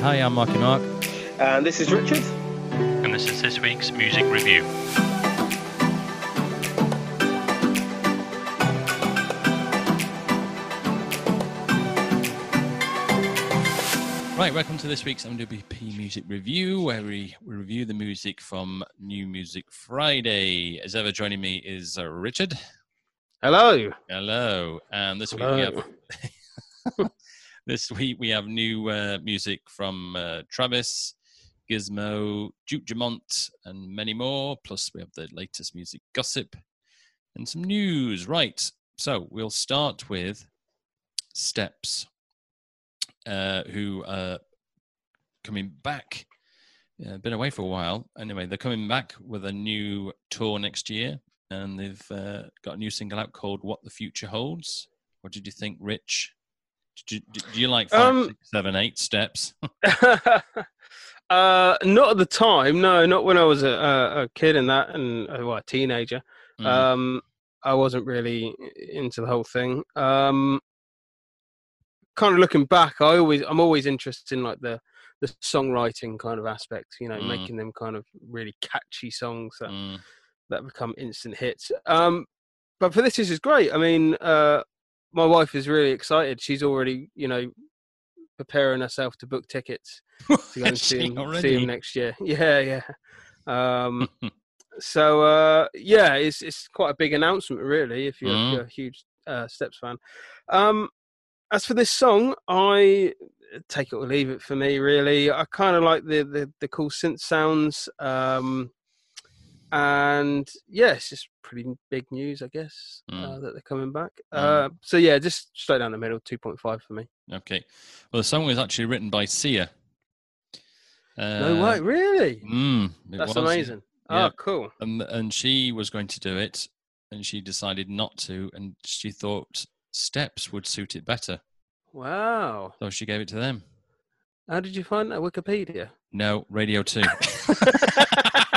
Hi, I'm Marky Mark. And this is Richard. And this is this week's music review. Right, welcome to this week's MWP Music Review, where we, we review the music from New Music Friday. As ever, joining me is uh, Richard. Hello. Hello. And this week we have this week we have new uh, music from uh, Travis, Gizmo, Duke Dumont, and many more. Plus, we have the latest music gossip and some news. Right. So we'll start with Steps uh, who are coming back. Uh, been away for a while. Anyway, they're coming back with a new tour next year, and they've uh, got a new single out called "What the Future Holds." What did you think, Rich? You, do you like five, um, six, seven, eight steps? uh, not at the time. No, not when I was a, a kid and that, and uh, well, a teenager. Mm. Um, I wasn't really into the whole thing. Um, kind of looking back, I always I'm always interested in like the the songwriting kind of aspect. You know, mm. making them kind of really catchy songs that mm. that become instant hits. Um, but for this, this is great. I mean, uh, my wife is really excited. She's already, you know, preparing herself to book tickets to go and see him, see him next year. Yeah, yeah. Um, so uh, yeah, it's it's quite a big announcement, really, if you're, mm. if you're a huge uh, Steps fan. Um, as for this song, I take it or leave it for me. Really, I kind of like the, the the cool synth sounds, um, and yeah, it's just pretty big news, I guess, mm. uh, that they're coming back. Mm. Uh, so yeah, just straight down the middle, two point five for me. Okay, well, the song was actually written by Sia. Uh, no way, really? Mm, That's was. amazing. Yeah. Oh, cool. And and she was going to do it, and she decided not to, and she thought steps would suit it better. Wow. So she gave it to them. How did you find that? Wikipedia? No, Radio 2.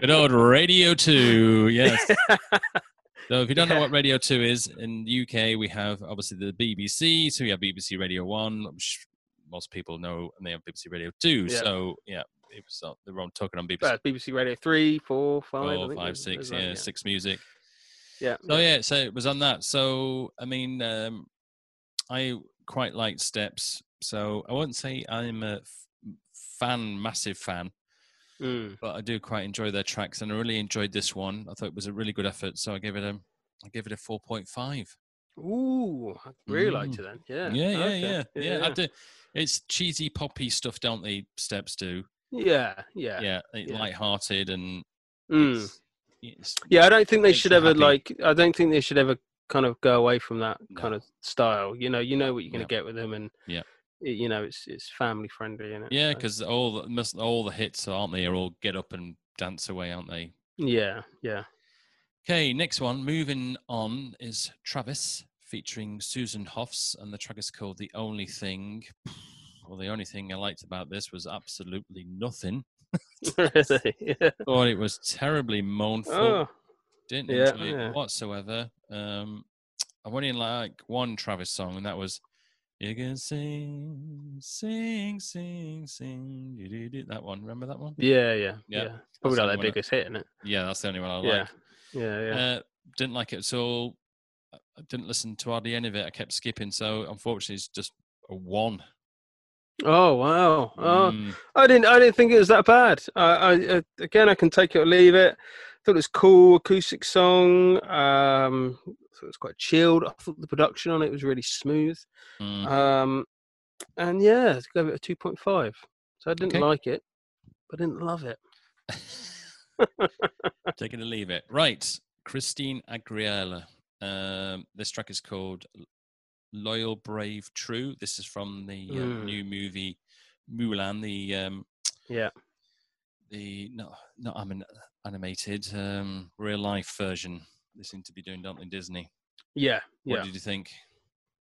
Good old Radio 2, yes. So if you don't know what Radio 2 is, in the UK we have obviously the BBC, so we have BBC Radio 1, which most people know, and they have BBC Radio 2. Yeah. So yeah, it was uh, they were on talking on BBC. BBC Radio three, four, five, four, five, six, yeah, yeah, six music. Yeah. So yeah, so it was on that. So I mean, um, I quite like Steps. So I won't say I'm a f- fan, massive fan, mm. but I do quite enjoy their tracks, and I really enjoyed this one. I thought it was a really good effort, so I gave it a, I give it a four point five. Ooh, I really mm. liked it then. Yeah. Yeah, yeah, okay. yeah, yeah, yeah. I do. It's cheesy poppy stuff, don't they? Steps do. Yeah, yeah, yeah, yeah. light-hearted and. Mm. It's, it's, yeah, I don't think they should ever happy. like. I don't think they should ever kind of go away from that no. kind of style. You know, you know what you're going to get with them, and yeah, it, you know, it's it's family friendly, is Yeah, because so. all the all the hits, aren't they? Are all get up and dance away, aren't they? Yeah, yeah. Okay, next one. Moving on is Travis featuring Susan Hoffs, and the track is called "The Only Thing." well, the only thing I liked about this was absolutely nothing. really? Yeah. Thought it was terribly mournful. Oh. Didn't yeah, enjoy yeah. it whatsoever. Um, I've only like one Travis song, and that was "You Can Sing, Sing, Sing, Sing." That one, remember that one? Yeah, yeah, yeah. yeah. Probably not their biggest I, hit, isn't it? Yeah, that's the only one I like. Yeah, yeah, yeah. Uh, didn't like it at all. I didn't listen to hardly any of it. I kept skipping, so unfortunately, it's just a one Oh wow! Oh, mm. I didn't. I didn't think it was that bad. I, I, again, I can take it or leave it. Thought it was cool acoustic song. Um, thought it was quite chilled. I thought the production on it was really smooth. Mm. Um, and yeah, I gave it a two point five. So I didn't okay. like it, but I didn't love it. Take it or leave it. Right, Christina Aguilera. Um, this track is called Loyal, Brave, True. This is from the uh, mm. new movie Mulan. The um, yeah, the no not I an animated um, real life version. They seem to be doing, don't they, Disney? Yeah. What yeah. did you think?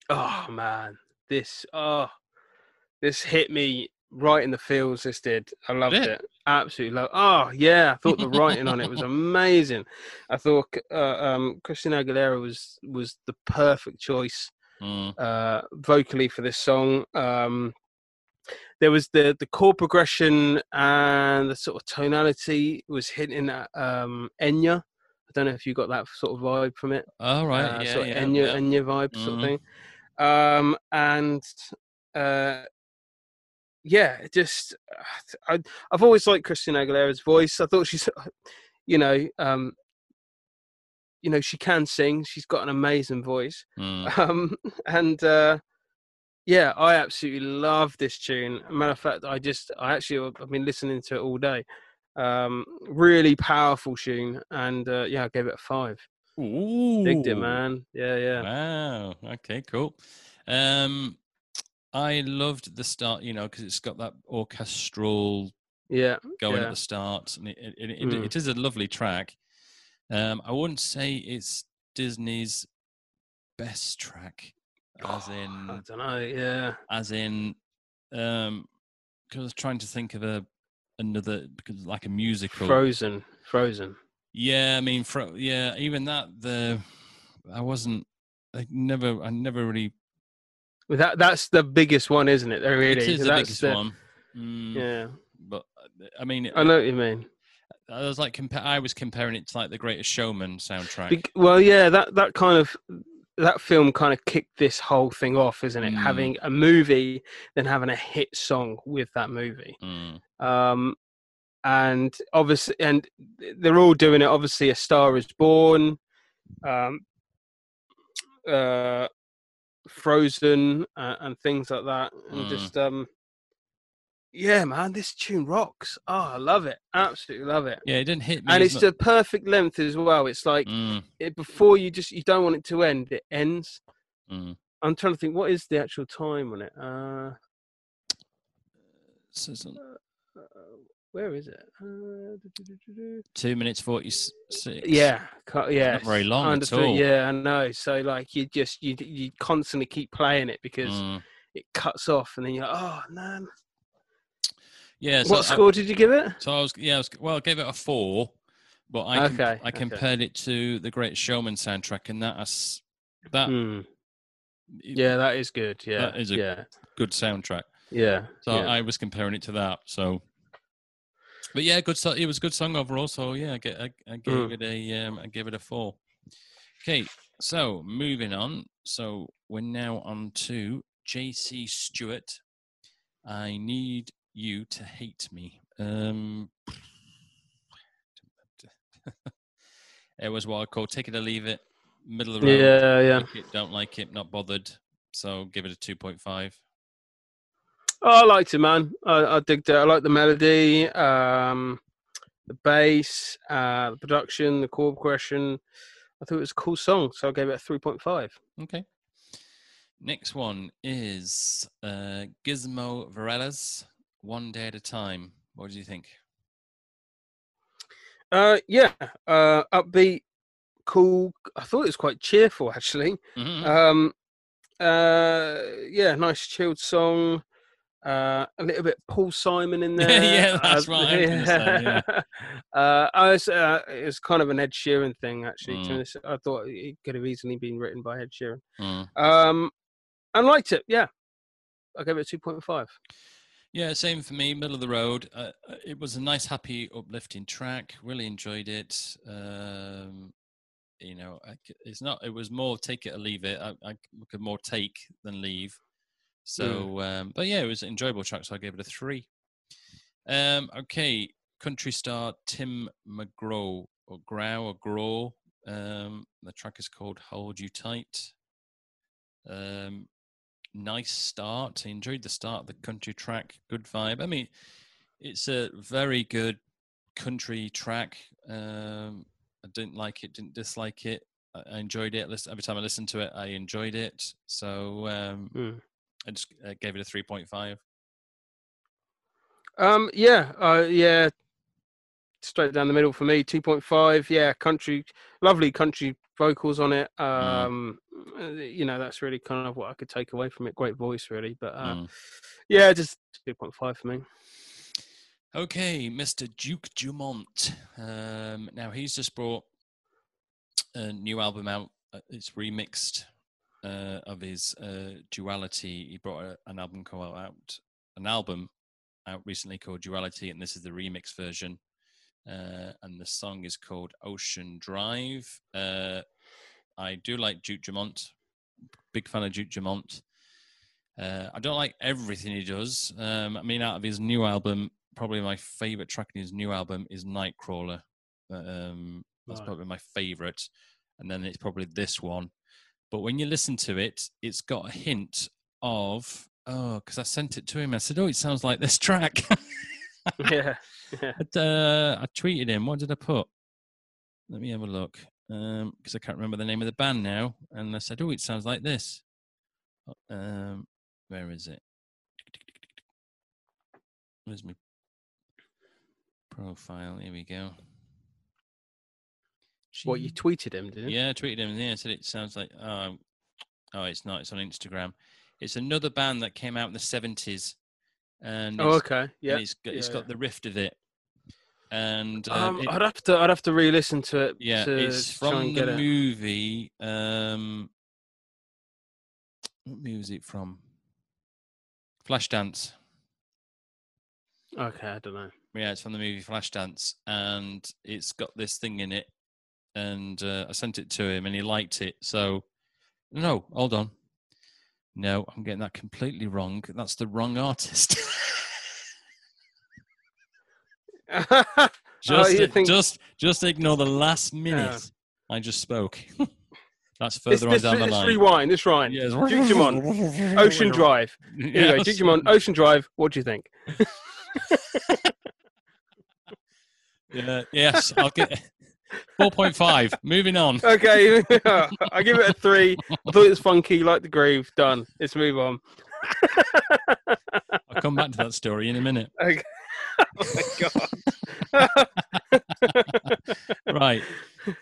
Oh man, this oh, this hit me right in the feels. This did. I loved Did it. Absolutely love. Oh yeah, I thought the writing on it was amazing. I thought uh, um, Christina Aguilera was was the perfect choice Mm, uh, vocally for this song. Um, there was the the chord progression and the sort of tonality was hinting at um, Enya. I don't know if you got that sort of vibe from it all right. uh, yeah, sort of yeah, Enya, yeah. Enya vibe sort of Mhm. thing. Um, and uh, yeah, just I, I've always liked Christina Aguilera's voice. I thought she's, you know, um, you know, she can sing. She's got an amazing voice. Mm, Um, and uh, yeah, I absolutely love this tune. Matter of fact, I just I actually I've been listening to it all day. Um, really powerful tune, and uh, yeah, I gave it a five. Ooh. Digged it, man. Yeah, yeah. Wow. Okay, cool. Um, I loved the start, you know, because it's got that orchestral Yeah, going Yeah. at the start, and it it, it, Mm. it is a lovely track. Um, I wouldn't say it's Disney's best track, as in I don't know. Yeah, as in, um, because I was trying to think of a another because like a musical. Frozen, Frozen. Yeah, I mean, fro- yeah, even that the I wasn't. I never, I never really. Well, that that's the biggest one, isn't it? There really. it is the that's biggest the- one. Mm, Yeah, but I mean, I know what you mean. I was like, compa- I was comparing it to like the Greatest Showman soundtrack. Bec- well, yeah, that that kind of that film kind of kicked this whole thing off, isn't it? Mm. Having a movie, then having a hit song with that movie. Mm, Um, and obviously, and they're all doing it. Obviously, A Star Is Born, um, uh, Frozen, uh, and things like that. And Mm. just, um, yeah, man, this tune rocks. Oh, I love it. Absolutely love it. yeah, it didn't hit me. And it's the perfect length as well. It's like Mm, it, before you just you don't want it to end. It ends. mm. I'm trying to think. What is the actual time on it? Uh, So it's, uh, uh, where is it? Uh, two minutes forty six. Yeah, yeah. not very long at all. Yeah, I know. So like you just you you constantly keep playing it because Mm. it cuts off, and then you're like, oh man. Yeah. So what I- score did you give it? So I was, yeah, I was, well, I gave it a four, but I, Okay, I okay. compared it to the Great Showman soundtrack, and that is that it- Yeah, that is good. Yeah, That is a- yeah, good soundtrack. yeah. So yeah. I was comparing it to that. So, but yeah, good. It was a good song overall. So yeah, I, get, I, I gave Mm. it a, um, I gave it a four. Okay, so moving on. So we're now on to J.C. Stewart. I need you to hate me. Um, it was what I call take it or leave it, middle of the road. yeah, yeah. Like it, don't like it, not bothered. So give it a two point five. Oh, I liked it, man. I, I digged it. I like the melody, um, the bass, uh, the production, the chord progression. I thought it was a cool song, so I gave it a three point five. Okay. Next one is uh, Gizmo Varillas One Day at a Time. What do you think? Uh, yeah, uh, upbeat, cool. I thought it was quite cheerful, actually. Mhm. Um, uh, yeah, nice chilled song. Uh, a little bit Paul Simon in there. Yeah, that's uh, I say, yeah. uh, I was, uh, it was kind of an Ed Sheeran thing, actually. Mm. I thought it could have easily been written by Ed Sheeran. Mm. Um, I liked it. Yeah, I gave it a two point five. Yeah, same for me. Middle of the road. Uh, uh, it was a nice, happy, uplifting track. Really enjoyed it. Um, you know, I it's not. It was more take it or leave it. I, I could more take than leave. So, um, but yeah, it was an enjoyable track. So I gave it a three. Um, okay, country star Tim McGraw or Grow or Grow. Um, the track is called "Hold You Tight." Um, nice start. I enjoyed the start of the country track. Good vibe. I mean, it's a very good country track. Um, I didn't like it, didn't dislike it. I enjoyed it. Every time I listened to it, I enjoyed it. So um, Mm. I just uh, gave it a three point five. Um, yeah, uh, yeah, straight down the middle for me. Two point five. Yeah, country, lovely country vocals on it. Mm. Um, uh, you know, that's really kind of what I could take away from it. Great voice, really. But uh, Mm. yeah, just two point five for me. Okay, Mr. Duke Dumont. Um, now he's just brought a new album out. Uh, It's remixed uh, of his uh, Duality. He brought a, an album called out, an album out recently called Duality, and this is the remix version. Uh, and the song is called Ocean Drive. Uh, I do like Duke Dumont. Big fan of Duke Dumont. Uh, I don't like everything he does. Um, I mean, out of his new album, probably my favorite track in his new album is Nightcrawler. Um, that's Right. probably my favorite, and then it's probably this one. But when you listen to it, it's got a hint of oh, because I sent it to him. I said, "Oh, it sounds like this track." yeah, yeah. But, uh, I tweeted him. What did I put? Let me have a look. Because I can't remember the name of the band now. And I said, "Oh, it sounds like this." Um, where is it? Where's my profile? Here we go. What you tweeted him, did you? yeah, I tweeted him. Yeah, I said it sounds like. Oh, oh, it's not. It's on Instagram. It's another band that came out in the seventies, and Oh, it's, okay. and Yeah. it's got, it's yeah, got yeah. the rift of it. And uh, Um, it- I'd have to, I'd have to re-listen to it. yeah, to it's from the it. movie. Um, what movie is it from? Flashdance. Okay, I don't know. Yeah, it's from the movie Flashdance, and it's got this thing in it. And uh, I sent it to him, and he liked it. So, no, hold on. No, I'm getting that completely wrong. That's the wrong artist. Oh, just, you think- just, just ignore the last minute I just spoke. That's further on down the line. rewind. Let's rewind. Yes. Ocean Drive. Here you go, Yes. Ocean Drive. What do you think? Yeah, yes, I'll get four point five. Moving on. Okay, I give it a three. I thought it was funky, like the groove. Done. Let's move on. I'll come back to that story in a minute. Okay. oh my god. Right,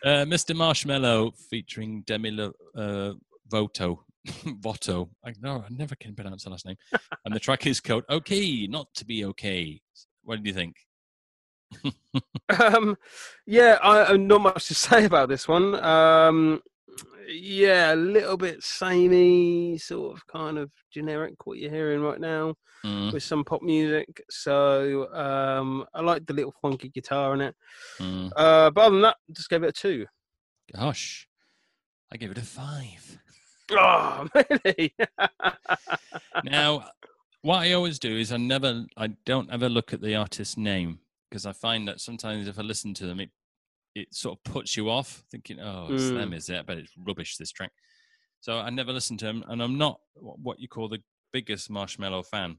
uh, Mr. Marshmello featuring Demi Lo- uh, Voto. Voto. I know I never can pronounce the last name. And the track is called "Okay, Not to Be Okay." What do you think? um, yeah, I, I not much to say about this one. Um, yeah, a little bit samey, sort of kind of generic what you're hearing right now Mm, with some pop music. So um, I like the little funky guitar in it. mm. Uh, but other than that, just gave it a two. Gosh, I gave it a five. Oh, really? now what i always do is i never i don't ever look at the artist's name because i find that sometimes if i listen to them it it sort of puts you off thinking oh it's them is it but it's rubbish this track so i never listened to them and i'm not what you call the biggest marshmello fan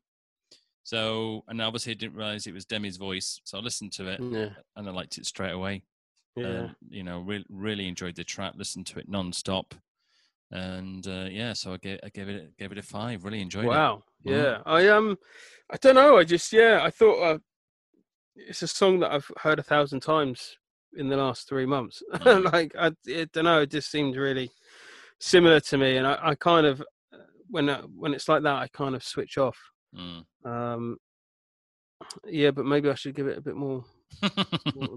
so and obviously i didn't realize it was demi's voice so i listened to it yeah, and i liked it straight away yeah. uh, you know re- really enjoyed the track listened to it non-stop and uh, yeah so i gave, I gave it gave it a five really enjoyed it Wow. Mhm. Yeah. I um I don't know. I just yeah, I thought uh, it's a song that I've heard a thousand times in the last three months. Mhm. like I, I don't know. It just seemed really similar to me, and I, I kind of uh, when uh, when it's like that, I kind of switch off. Mm. Um, yeah, but maybe I should give it a bit more a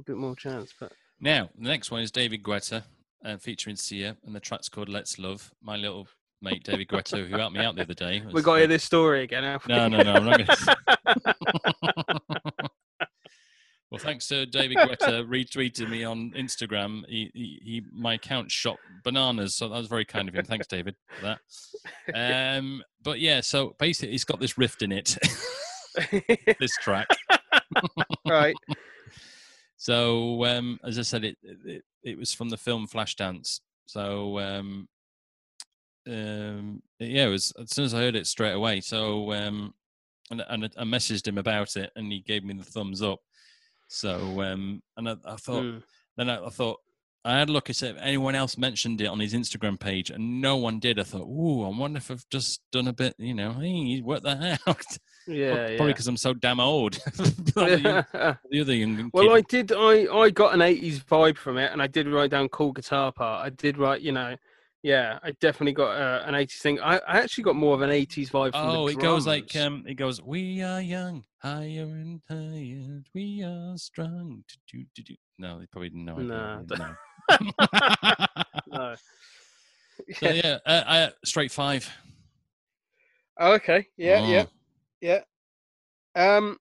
bit more chance. But now, the next one is David Guetta uh, featuring Sia, and the track's called Let's Love. My little mate, David Guetta, who helped me out the other day. we got to hear this story again. No, no, no, I'm not going well, thanks to David Guetta retweeted me on Instagram. He, he, he, my account shot bananas, so that was very kind of him. Thanks, David, for that. Um, but yeah, so basically, it's got this rift in it. this track. right. So, um, as I said, it, it it was from the film Flashdance. So, um, um, yeah, it was as soon as I heard it straight away. So, um, and and I- I messaged him about it, and he gave me the thumbs up. So, um, and I, I thought, Mm. then I, I thought I had a look at it. If anyone else mentioned it on his Instagram page, and no one did. I thought, ooh, I wonder if I've just done a bit. You know, hey, work that out. Yeah, Probably yeah. because I'm so damn old. The, other young well, kid. I did. I I got an '80s vibe from it, and I did write down cool guitar part. I did write, you know, yeah, I definitely got uh, an '80s thing. I, I actually got more of an '80s vibe. From Oh, it goes like um, it goes. We are young, higher and higher. We are strong. Do, do, do. No, they probably didn't know. I don't- no. No. so yeah, uh, uh, straight five. Oh, okay. Yeah, yeah, Mm. yeah. Um,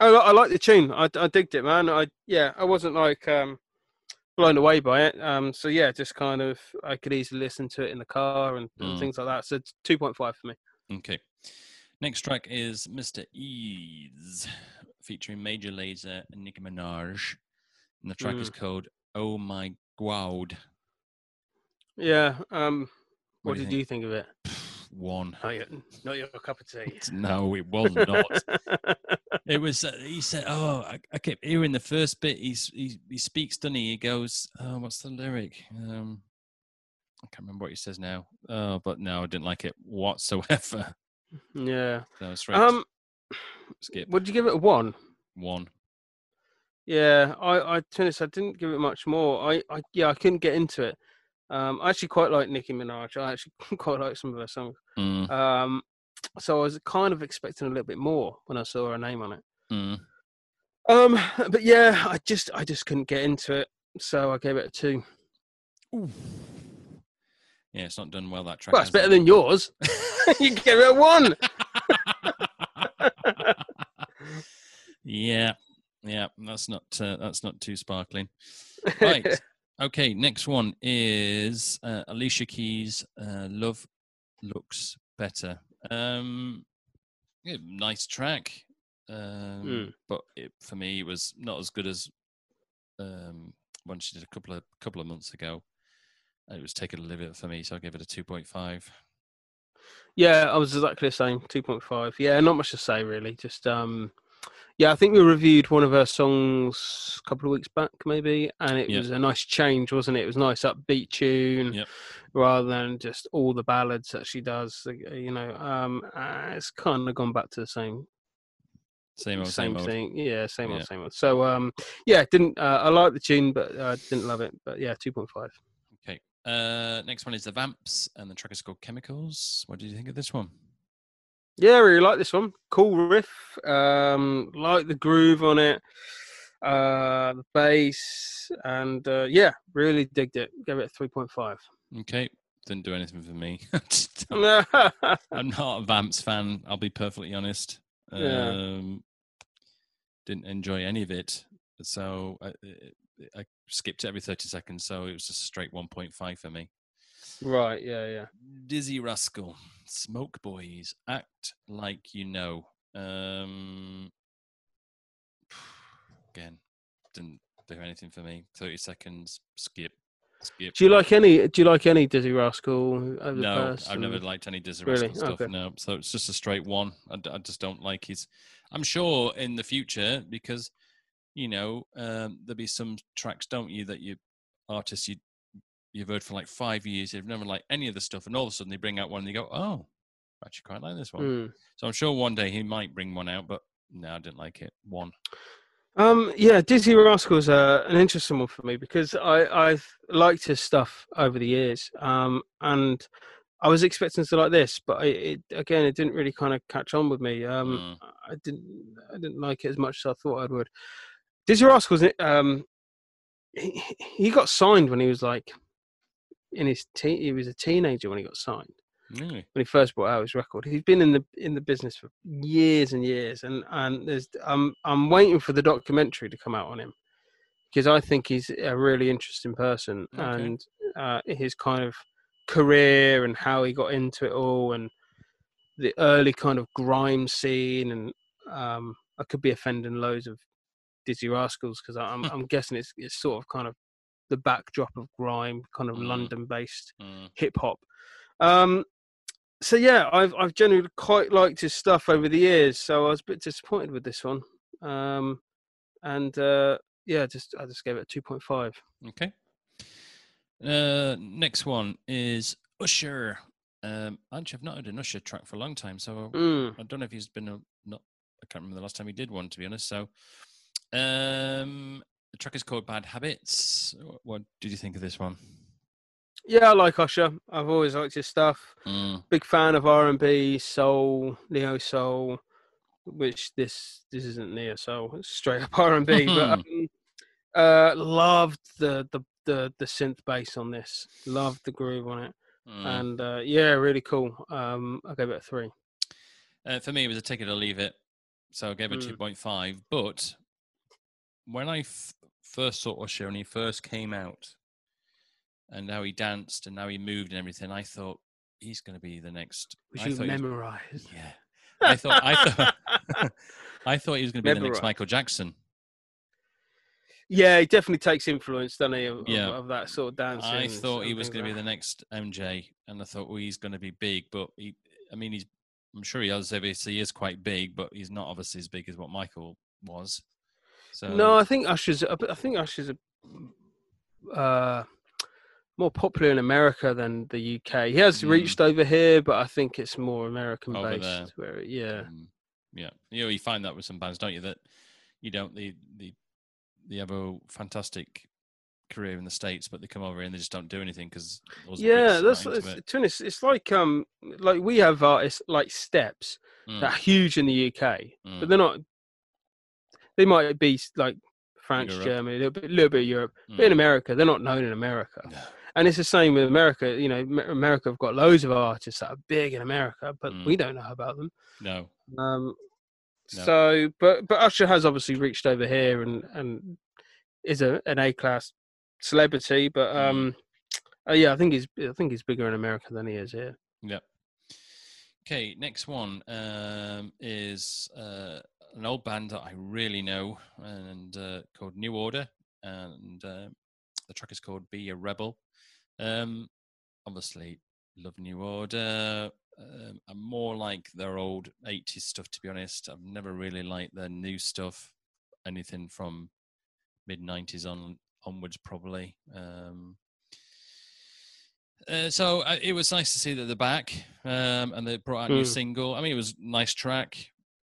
I, I like the tune. I, I digged it, man. I yeah, I wasn't like um blown away by it. Um, so yeah, just kind of I could easily listen to it in the car and, and Mm. things like that. So two point five for me. Okay. Next track is Mr. Eazi, featuring Major Lazer and Nicki Minaj. And the track is called Oh My Gawd. Yeah. Um, What what, do you did you think of it? One. Not your, not your cup of tea. No, it was not. it was, uh, he said, Oh, I, I kept hearing the first bit. He's, he, he speaks, doesn't he? He goes, Oh, what's the lyric? Um, I can't remember what he says now. Oh, but no, I didn't like it whatsoever. yeah. So straight Um, skip. would you give it a one? One. Yeah, I, I, to be honest, I didn't give it much more. I, I, yeah, I couldn't get into it. Um, I actually quite like Nicki Minaj. I actually quite like some of her songs. Mm, Um, so I was kind of expecting a little bit more when I saw her name on it. mm. Um, but yeah, I just, I just couldn't get into it. So I gave it a two. Yeah, it's not done well, that track. Well, it's better it? than yours. you gave it a one. yeah, yeah, that's not uh, that's not too sparkling. Right. Okay, next one is uh, Alicia Keys. Uh, Love looks better. Um, yeah, nice track, um, Mm. but it, for me, it was not as good as um, one she did a couple of couple of months ago. It was taking a little bit for me, so I gave it a two point five. Yeah, I was exactly the same. Two point five. Yeah, not much to say really. Just um, yeah, I think we reviewed one of her songs a couple of weeks back, maybe, and it was a nice change, wasn't it? It was a nice upbeat tune, Yep. rather than just all the ballads that she does. uh, You know, um, uh, it's kind of gone back to the same Same old, same same old. thing. Yeah, same Yeah. old, same old. So um, yeah, didn't uh, I like the tune, but I didn't love it. But yeah, two point five. Okay. Uh, next one is the Vamps, and the track is called Chemicals. What did you think of this one? Yeah, I really like this one. Cool riff. Um, like the groove on it, uh, the bass, and uh, yeah, really digged it. Gave it a three point five. Okay, didn't do anything for me. I'm not a Vamps fan. I'll be perfectly honest. Yeah. Um, didn't enjoy any of it, so I, I skipped it every 30 seconds. So it was just a straight 1.5 for me. Right. Yeah. Yeah. Dizzee Rascal, Smoke Boi, act like you know. Um, again, didn't do anything for me. 30 seconds, skip, skip. Do you like any? Do you like any Dizzee Rascal? No, I've never liked any Dizzee Really? Rascal stuff. Okay. No, so it's just a straight one. I just don't like his. I'm sure in the future because you know um, there'll be some tracks, don't you, that you artists you you've heard for like five years, you've never liked any of the stuff, and all of a sudden they bring out one, and you go, oh, I actually quite like this one. Mm. So I'm sure one day he might bring one out, but no, I didn't like it. One. Um, yeah, Dizzee Rascal's uh, an interesting one for me because I, I've liked his stuff over the years, um, and I was expecting to like this, but I, it, again, it didn't really kind of catch on with me. Um, I didn't, I didn't like it as much as I thought I would. Dizzee Rascal's, um, he, he got signed when he was like in his teen, he was a teenager when he got signed Really? when he first brought out his record. He's been in the in the business for years and years, and and there's I'm I'm waiting for the documentary to come out on him because I think he's a really interesting person Okay. and uh, his kind of career and how he got into it all and the early kind of grime scene and um, I could be offending loads of Dizzee Rascals because I'm I'm guessing it's it's sort of kind of the backdrop of grime, kind of Mm. London based Mm. hip hop. Um, so yeah, I've I've generally quite liked his stuff over the years. So I was a bit disappointed with this one, um, and uh, yeah, just I just gave it a two point five. Okay. Uh, next one is Usher. Um, actually, I've not heard an Usher track for a long time, so Mm. I don't know if he's been a, not I can't remember the last time he did one, to be honest. So, um, the track is called Bad Habits. What did you think of this one? Yeah, I like Usher. I've always liked his stuff. Mm, Big fan of R and B, soul, neo soul, which this this isn't neo soul. It's straight up R and B. but um, uh, loved the, the the the synth bass on this. Loved the groove on it, mm. and uh, yeah, really cool. Um, I gave it a three. Uh, for me, it was a ticket to leave it. So I gave it Mm. 2.5. But when I f- first saw Usher and he first came out and how he danced and how he moved and everything, I thought he's going to be the next. Which I you thought he was- memorized. yeah. I thought, I thought, I thought he was going to be the next Michael Jackson. Yeah, he definitely takes influence, doesn't he, of, Yeah. of that sort of dancing. I thought he was going to be the next MJ, and I thought, well, he's going to be big, but he, I mean, he's, I'm sure he is obviously he is quite big, but he's not obviously as big as what Michael was. So. No, I think Usher's. I think Usher's a, uh, more popular in America than the UK. He has Mm. reached over here, but I think it's more American based. Where, yeah, Um, yeah, you know, you find that with some bands, don't you? That you don't the the they have a fantastic career in the states, but they come over here and they just don't do anything because yeah. That's it's, to honest, it's like um like we have artists like Steps Mm, that are huge in the UK, mm, but they're not. They might be like France, Europe. Germany, a little bit, little bit of Europe, but in mm. America, they're not known in America. No. And it's the same with America. You know, America have got loads of artists that are big in America, but Mm. we don't know about them. no, Um, No. So, but but Usher has obviously reached over here and and is a an A class celebrity. But Mm. um, uh, yeah, I think he's I think he's bigger in America than he is here. Yep. Okay, next one um, is uh, an old band that I really know and uh, called New Order, and uh, the track is called "Be a Rebel." Um, obviously, love New Order. Um, I'm more like their old '80s stuff, to be honest. I've never really liked their new stuff. Anything from mid '90s on onwards, probably. Um, uh, so uh, it was nice to see that they're back, um, and they brought out a new Mm. single. I mean, it was a nice track,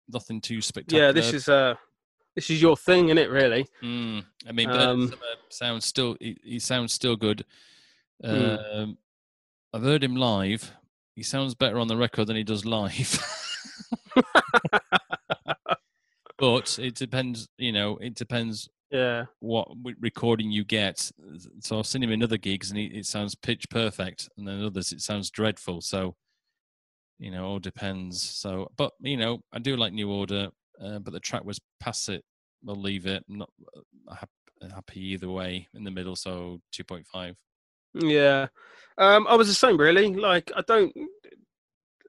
nothing too spectacular. Yeah, this is uh this is your thing, isn't it? Really? Mm, I mean, Um, sounds still he, he sounds still good. Mm. Um, I've heard him live. He sounds better on the record than he does live. but it depends, you know. It depends Yeah. what recording you get. So I've seen him in other gigs, and he, it sounds pitch perfect, and then others it sounds dreadful. So you know, all depends. So, but you know, I do like New Order, uh, but the track was pass it. We'll leave it. I'm not uh, happy either way in the middle. So two point five. Yeah. Um, I was the same really. Like I don't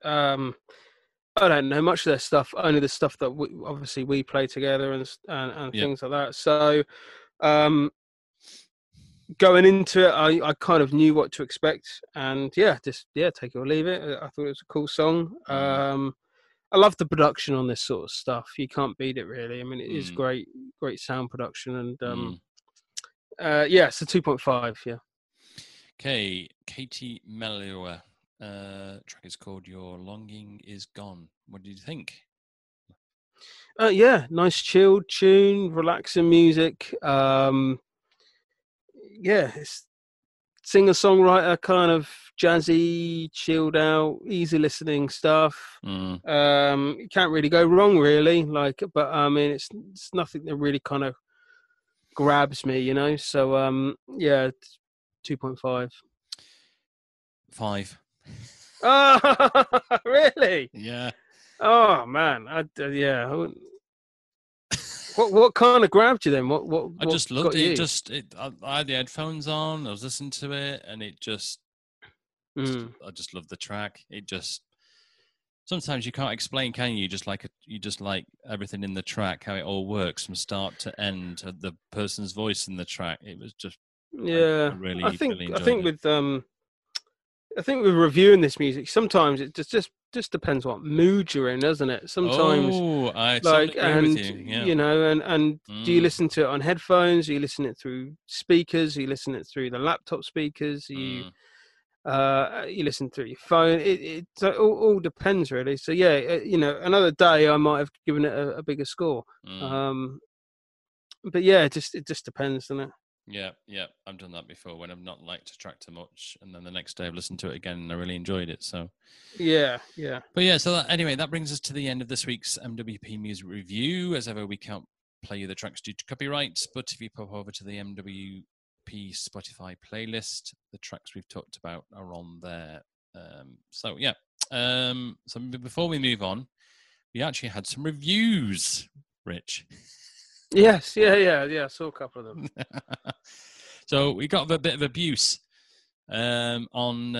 um I don't know much of their stuff, only the stuff that we, obviously we play together and and, and Yeah. things like that. So um going into it I, I kind of knew what to expect and yeah, just yeah, take it or leave it. I thought it was a cool song. Mhm. Um I love the production on this sort of stuff. You can't beat it really. I mean it is Mm. great great sound production and Mm. um uh yeah, it's a two point five, yeah. Okay, Katie Melua. Uh, track is called "Your Longing Is Gone." What did you think? Uh, yeah, nice chilled tune, relaxing music. Um, yeah, it's singer songwriter kind of jazzy, chilled out, easy listening stuff. Mm, Um, you can't really go wrong, really. Like, but I mean, it's it's nothing that really kind of grabs me, you know. So um, yeah, two point five. five. Oh, really? Yeah. Oh man, I, uh, yeah. I wouldn't- what what kind of grabbed you then? What what? I just loved it. you? Just it, I, I had the headphones on. I was listening to it, and it just Mm. I just loved the track. It just sometimes you can't explain, can you? Just like a, you just like everything in the track, how it all works from start to end. uh, The person's voice in the track. It was just Yeah, really, I think really I think it. with um, I think with reviewing this music, sometimes it just just just depends what mood you're in, doesn't it? Sometimes oh, I like and you. Yeah. know, and and do you Mm, listen to it on headphones? Are you listen it through speakers? Are you listen it through the laptop speakers? Are you mm, Uh, you listen through your phone. It, it it all, all depends really. So yeah, uh, you know, another day I might have given it a, a bigger score. Mm. Um, but yeah, it just it just depends, doesn't it? Yeah, yeah, I've done that before when I've not liked a track too much, and then the next day I've listened to it again and I really enjoyed it. So, Yeah, yeah. but yeah, so that, anyway, that brings us to the end of this week's MWP Music Review. As ever, we can't play you the tracks due to copyright, but if you pop over to the MWP Spotify playlist, the tracks we've talked about are on there. Um, so yeah, um, so before we move on, we actually had some reviews, Rich. Yes, yeah, yeah, yeah. I saw a couple of them. so we got a bit of abuse um, on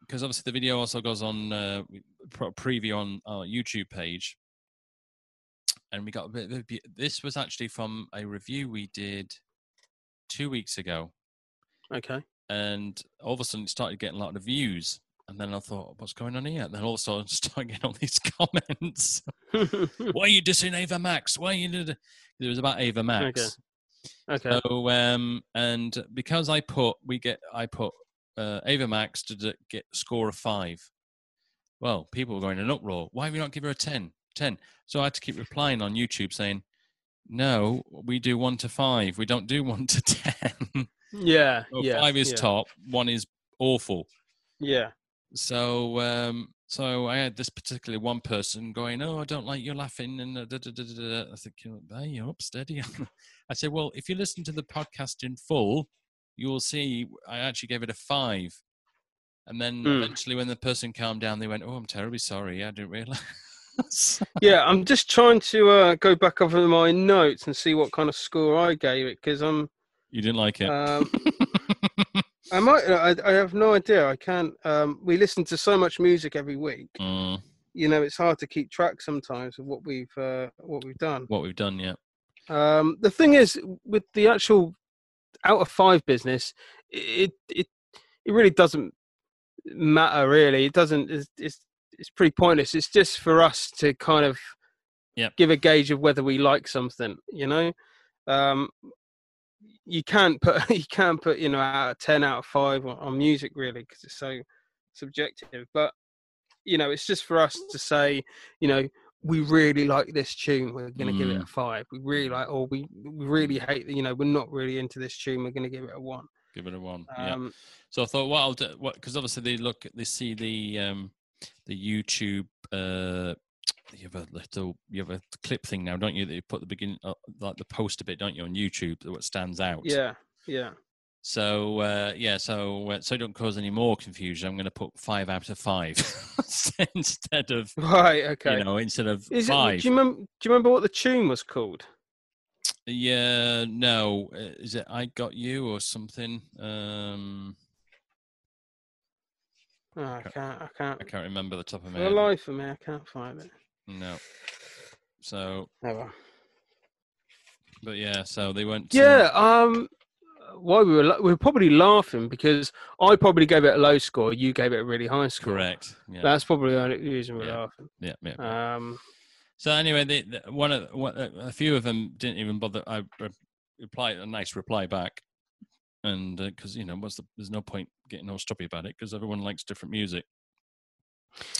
because obviously the video also goes on uh, we put a preview on our YouTube page, and we got a bit of abu- this was actually from a review we did two weeks ago, Okay. and all of a sudden it started getting a lot of views. And then I thought, what's going on here? And then all of a sudden, getting all these comments. Why are you dissing Ava Max? Why are you? Did it was about Ava Max. okay. Okay. So um, and because I put we get I put uh, Ava Max to d- get score of five. Well, people were going in an uproar. Why have you not give her a 10? 10. So I had to keep replying on YouTube saying, "No, we do one to five. We don't do one to ten. Yeah, Well, yeah. five is yeah. top. One is awful." Yeah. So um, so I had this particular one person going, "Oh, I don't like you laughing," and uh, da, da, da, da, da. I think, "Hey, you're up, steady." I said, "Well, if you listen to the podcast in full, you will see I actually gave it a five. And then Hmm. eventually, when the person calmed down, they went, "Oh, I'm terribly sorry. I didn't realize." Yeah, I'm just trying to uh, go back over my notes and see what kind of score I gave it because I'm. you didn't like it. Um, I might. I, I have no idea. I can't. Um, we listen to so much music every week. Mm, You know, it's hard to keep track sometimes of what we've uh, what we've done. what we've done, yeah. Um, the thing is, with the actual out of five business, it it it really doesn't matter. Really, it doesn't. It's it's, it's pretty pointless. It's just for us to kind of Yep. give a gauge of whether we like something. You know, um, you can't put you can't put you know out of ten out of five on, on music really because it's so subjective. But you know, it's just for us to say, you know, we really like this tune. We're going to give it a five. We really like, or we we really hate. You know, we're not really into this tune. We're going to give it a one. Give it a one. yeah. Um, So I thought, what I'll do, what because obviously they look, they see the um, the YouTube. Uh, you have a little, you have a clip thing now, don't you? That you put the beginning uh, like the poster bit, don't you, on YouTube? What stands out? yeah, yeah. So uh, yeah, so uh, so don't cause any more confusion. I'm going to put five out of five instead of Right. Okay. you know instead of Is it? five. Do you remember? Do you remember what the tune was called? Yeah, no, uh, is it I got you or something? Um, Oh, I can't. I can't. I can't remember the top of my For the life of me, I can't find it. No. So, Never. but yeah, so they went. to- Yeah. Um. Why we were we were probably laughing because I probably gave it a low score. You gave it a really high score. correct. Yeah, That's probably the only reason we're Yeah. laughing. yeah, yeah. Um. So anyway, the, the, one of one, a few of them didn't even bother. I re- replied a nice reply back, and because you know, what's the, there's no point getting all stroppy about it because everyone likes different music.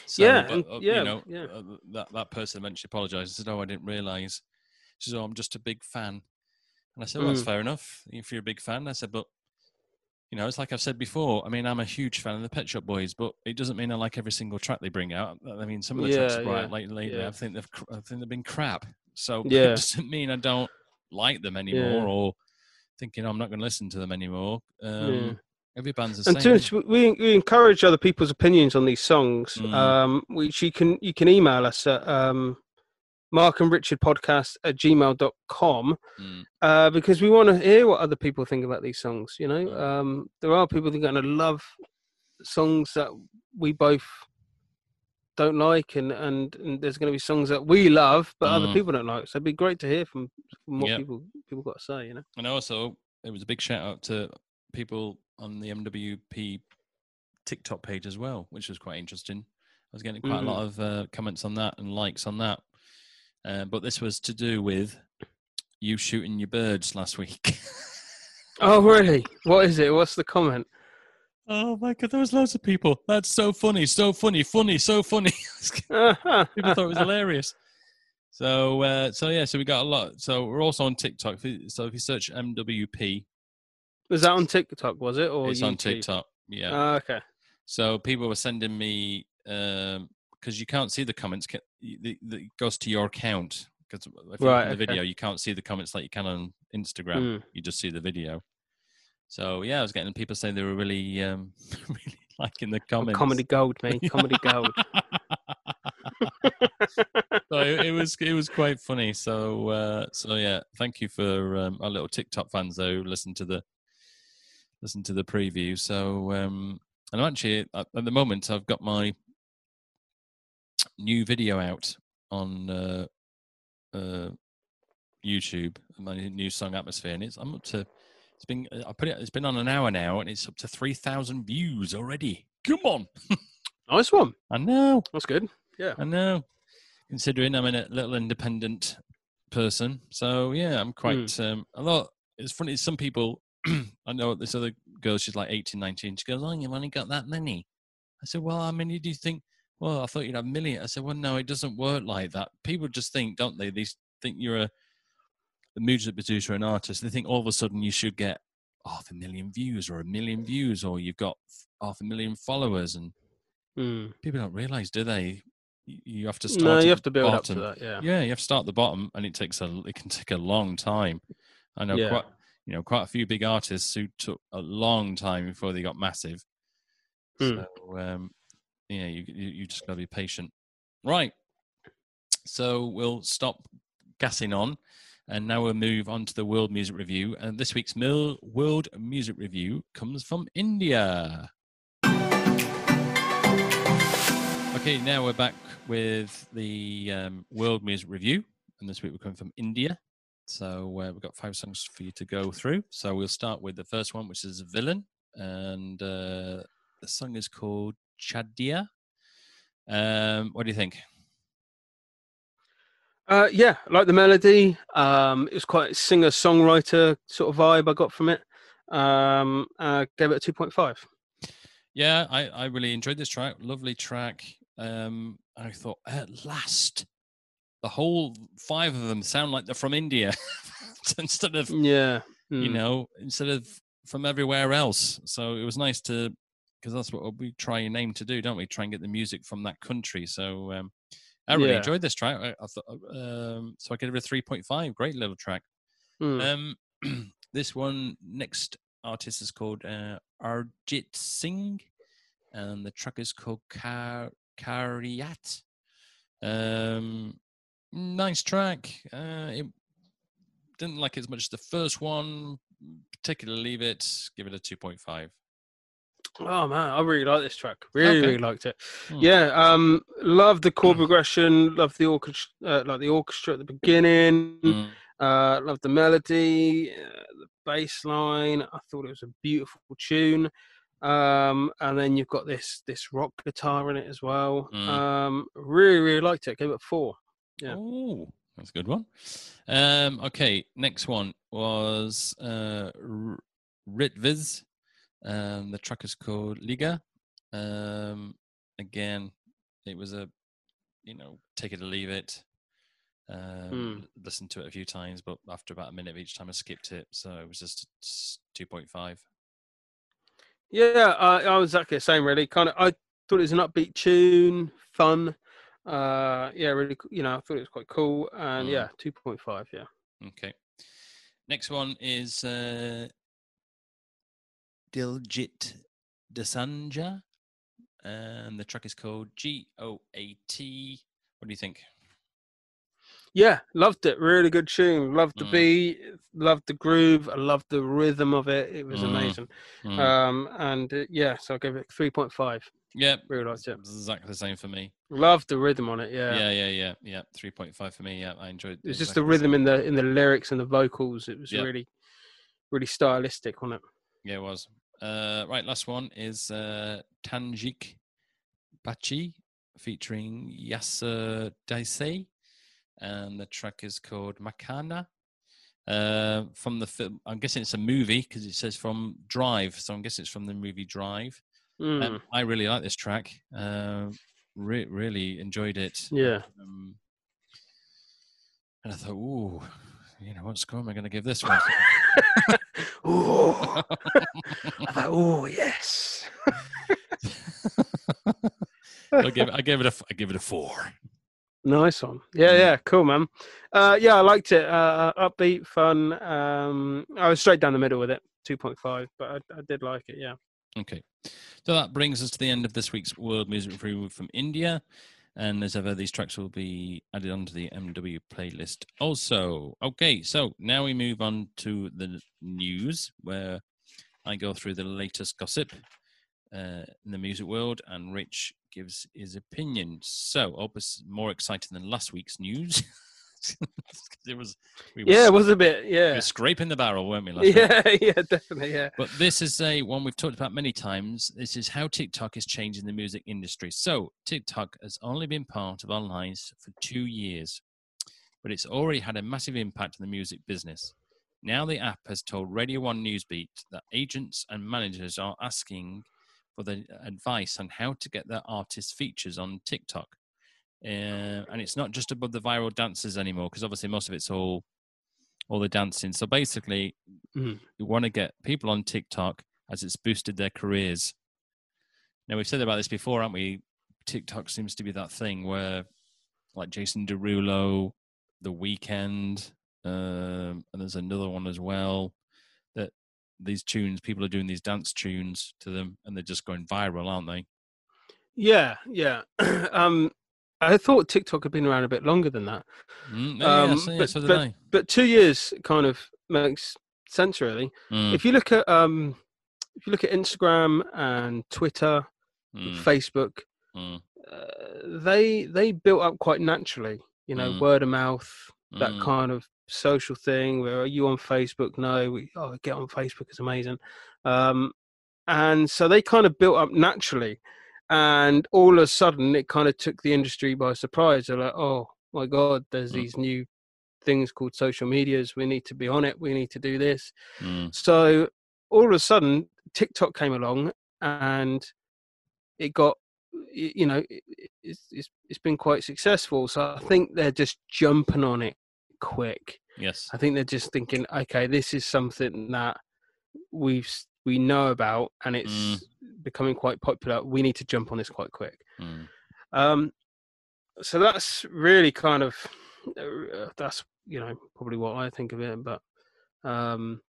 So, Yeah, but, uh, yeah, you know, yeah. uh, that that person eventually apologized and said, "Oh, I didn't realize." She said, "Oh, I'm just a big fan," and I said, "Well, that's Mm. fair enough if you're a big fan." I said, "But." You know, it's like I've said before. I mean, I'm a huge fan of the Pet Shop Boys, but it doesn't mean I like every single track they bring out. I mean, some of the tracks Yeah, they brought yeah, lately, yeah. I think they've, I think they've been crap. So Yeah. it doesn't mean I don't like them anymore or thinking I'm not going to listen to them anymore. Um, Yeah. Every band's the And same. since we we encourage other people's opinions on these songs, Mm. um, which you can you can email us at um, Mark and Richard podcast at gmail.com Mm, uh, because we want to hear what other people think about these songs. You know, Mm. um, there are people that are going to love songs that we both don't like, and, and, and there's going to be songs that we love but other Mm. people don't like. So it'd be great to hear from, from what Yep. people people got to say. You know, and also, it was a big shout out to people on the MWP TikTok page as well, which was quite interesting. I was getting quite Mhm. a lot of uh, comments on that and likes on that. Uh, but this was to do with you shooting your birds last week. oh really? What is it? What's the comment? Oh my god, there was loads of people. That's so funny, so funny, funny, so funny. people thought it was hilarious. So, uh, so yeah, so we got a lot. So we're also on TikTok. So if you search MWP, was that on TikTok? Was it or it's YouTube? on TikTok? Yeah. Ah, okay. So people were sending me because you can't see the comments. It goes to your account because if you Right, the okay. video, you can't see the comments like you can on Instagram. Mm. You just see the video. So yeah, I was getting people saying they were really, um, really liking the comments. Comedy gold, mate. Comedy gold. so it, it was it was quite funny. So uh, so yeah, thank you for um, our little TikTok fans though. who Listen to the listen to the preview. So um, and I'm actually at, at the moment I've got my new video out on uh, uh, YouTube. My new song atmosphere, and it's I'm up to. It's been I put it. It's been on an hour now, and it's up to three thousand views already. Come on, nice one. I know. That's good. Yeah, I know. Considering I'm a little independent person, so yeah, I'm quite. Um, a lot. It's funny. Some people, I know this other girl. She's like 18, 19. She goes, "Oh, you've only got that many." I said, "Well, how many do you think?" Well, I thought you'd have a million. I said, "Well, no, it doesn't work like that. People just think, don't they? They think you're a, a music producer, an artist. They think all of a sudden you should get half a million views or a million views, or you've got half a million followers, and Mm. people don't realize, do they? You- have to start. No, you have to build up to that. Yeah. Yeah, you have to start at the bottom, and it takes a. It can take a long time. I know Yeah. quite. You know, quite a few big artists who took a long time before they got massive. Hmm. So, um, yeah, you you, you just got to be patient. Right. So we'll stop gassing on, and now we'll move on to the World Music Review. And this week's Mil- World Music Review comes from India. Okay, now we're back with the um, World Music Review, and this week we're coming from India. So uh, we've got five songs for you to go through. So we'll start with the first one, which is Villain, and uh, the song is called Chadia. Um, what do you think? Uh, yeah, I like the melody. Um, it was quite singer songwriter sort of vibe I got from it. Um, uh, gave it a two point five. Yeah, I, I really enjoyed this track. Lovely track. Um, I thought at last, the whole five of them sound like they're from India instead of Yeah. you Mm. know, instead of from everywhere else. So it was nice to, because that's what we try and aim to do, don't we? Try and get the music from that country. So um, I really Yeah. enjoyed this track. I, I thought, um, so I gave it a three point five. Great little track. Mm. Um, this one next artist is called uh, Arijit Singh, and the track is called Kar Kariat. Um, nice track. Uh, it didn't like it as much as the first one. Particularly leave it. Give it a two point five. Oh man, I really like this track. Really, Okay. really liked it. Hmm. Yeah, um, love the chord progression. Love the orchestra, uh, like the orchestra at the beginning. Mm. Uh, love the melody, uh, the bass line. I thought it was a beautiful tune. Um, and then you've got this this rock guitar in it as well. Mm. Um, really, really liked it. Gave it four. Yeah. Oh, that's a good one. Um, okay, next one was uh, R- Ritviz. Um, the track is called Liggi. Um, again, it was a, you know, take it or leave it. Um, Hmm. Listened to it a few times, but after about a minute of each time, I skipped it. So it was just 2.5. Yeah, I, I was exactly the same. Really, kind of. I thought it was an upbeat tune, fun. Uh, yeah, really. You know, I thought it was quite cool. And Mm. yeah, two point five. Yeah. Okay. Next one is uh, Diljit Dosanjh, and the track is called G O A T. What do you think? Yeah, loved it. Really good tune. Loved the Mm. beat. Loved the groove. I loved the rhythm of it. It was Mm. amazing. Mm, Um, and uh, yeah, so I gave it three point five. yeah, Really liked it. exactly the same for me. Loved the rhythm on it. Yeah. Yeah, yeah, yeah, yeah. Three point five for me. Yeah, I enjoyed. It. It's just the rhythm in the in the lyrics and the vocals. It was Yeah. really, really stylistic on it. Yeah, it was. Uh, right, last one is uh, Tanishk Bagchi featuring Yasser Desai, and the track is called Makhna. Uh, from the film, I'm guessing it's a movie because it says from Drive, so I'm guessing it's from the movie Drive. Mm, Um, I really like this track. Uh, re- really enjoyed it. yeah. Um, and I thought, ooh, you know, what score am I going to give this one? Ooh. I thought, oh yes. I give I gave it a, I give it a four. Nice one. Yeah, Mm. yeah, cool, man. Uh, yeah, I liked it. Uh, upbeat, fun. Um, I was straight down the middle with it, two point five, but I, I did like it. Yeah. Okay, so that brings us to the end of this week's World Music Review from India. And as ever, these tracks will be added onto the MW playlist. Also, okay, so now we move on to the news, where I go through the latest gossip uh, in the music world, and Rich gives his opinion. So, it's more exciting than last week's news. it was, we Yeah, it was a bit. we Yeah. were scraping the barrel, weren't we? Last week? Yeah, yeah, definitely. Yeah. But this is a one we've talked about many times. This is how TikTok is changing the music industry. So TikTok has only been part of our lives for two years, but it's already had a massive impact on the music business. Now the app has told Radio One Newsbeat that agents and managers are asking for the advice on how to get their artist features on TikTok. Uh, and it's not just above the viral dances anymore, because obviously most of it's all all the dancing. So basically, Mhm. you want to get people on TikTok as it's boosted their careers. Now we've said about this before, haven't we? TikTok seems to be that thing where, like Jason Derulo, The Weeknd, um, and there's another one as well. These tunes, people are doing these dance tunes to them, and they're just going viral, aren't they? Yeah, yeah. um, I thought TikTok had been around a bit longer than that, Mm, yeah, Um, so, yeah, but- so but- but two years kind of makes sense, really. Mm, If you look at um, if you look at Instagram and Twitter, mm, Facebook, mm, uh, they they built up quite naturally. You know, Mm. word of mouth, that mm, kind of social thing. Where are you on Facebook? No, we oh get on Facebook. It's amazing. Um, and so they kind of built up naturally, and all of a sudden it kind of took the industry by surprise. They're like, oh my god, there's Mm. these new things called social medias. We need to be on it. We need to do this. mm, So all of a sudden, TikTok came along, and it got, you know, it- it- it's it's, it's been quite successful. So I think they're just jumping on it quick. yes. I think they're just thinking, okay, this is something that we've we know about, and it's Mm. becoming quite popular. We need to jump on this quite quick. Mm, Um, so that's really kind of uh, that's you know probably what I think of it, but um,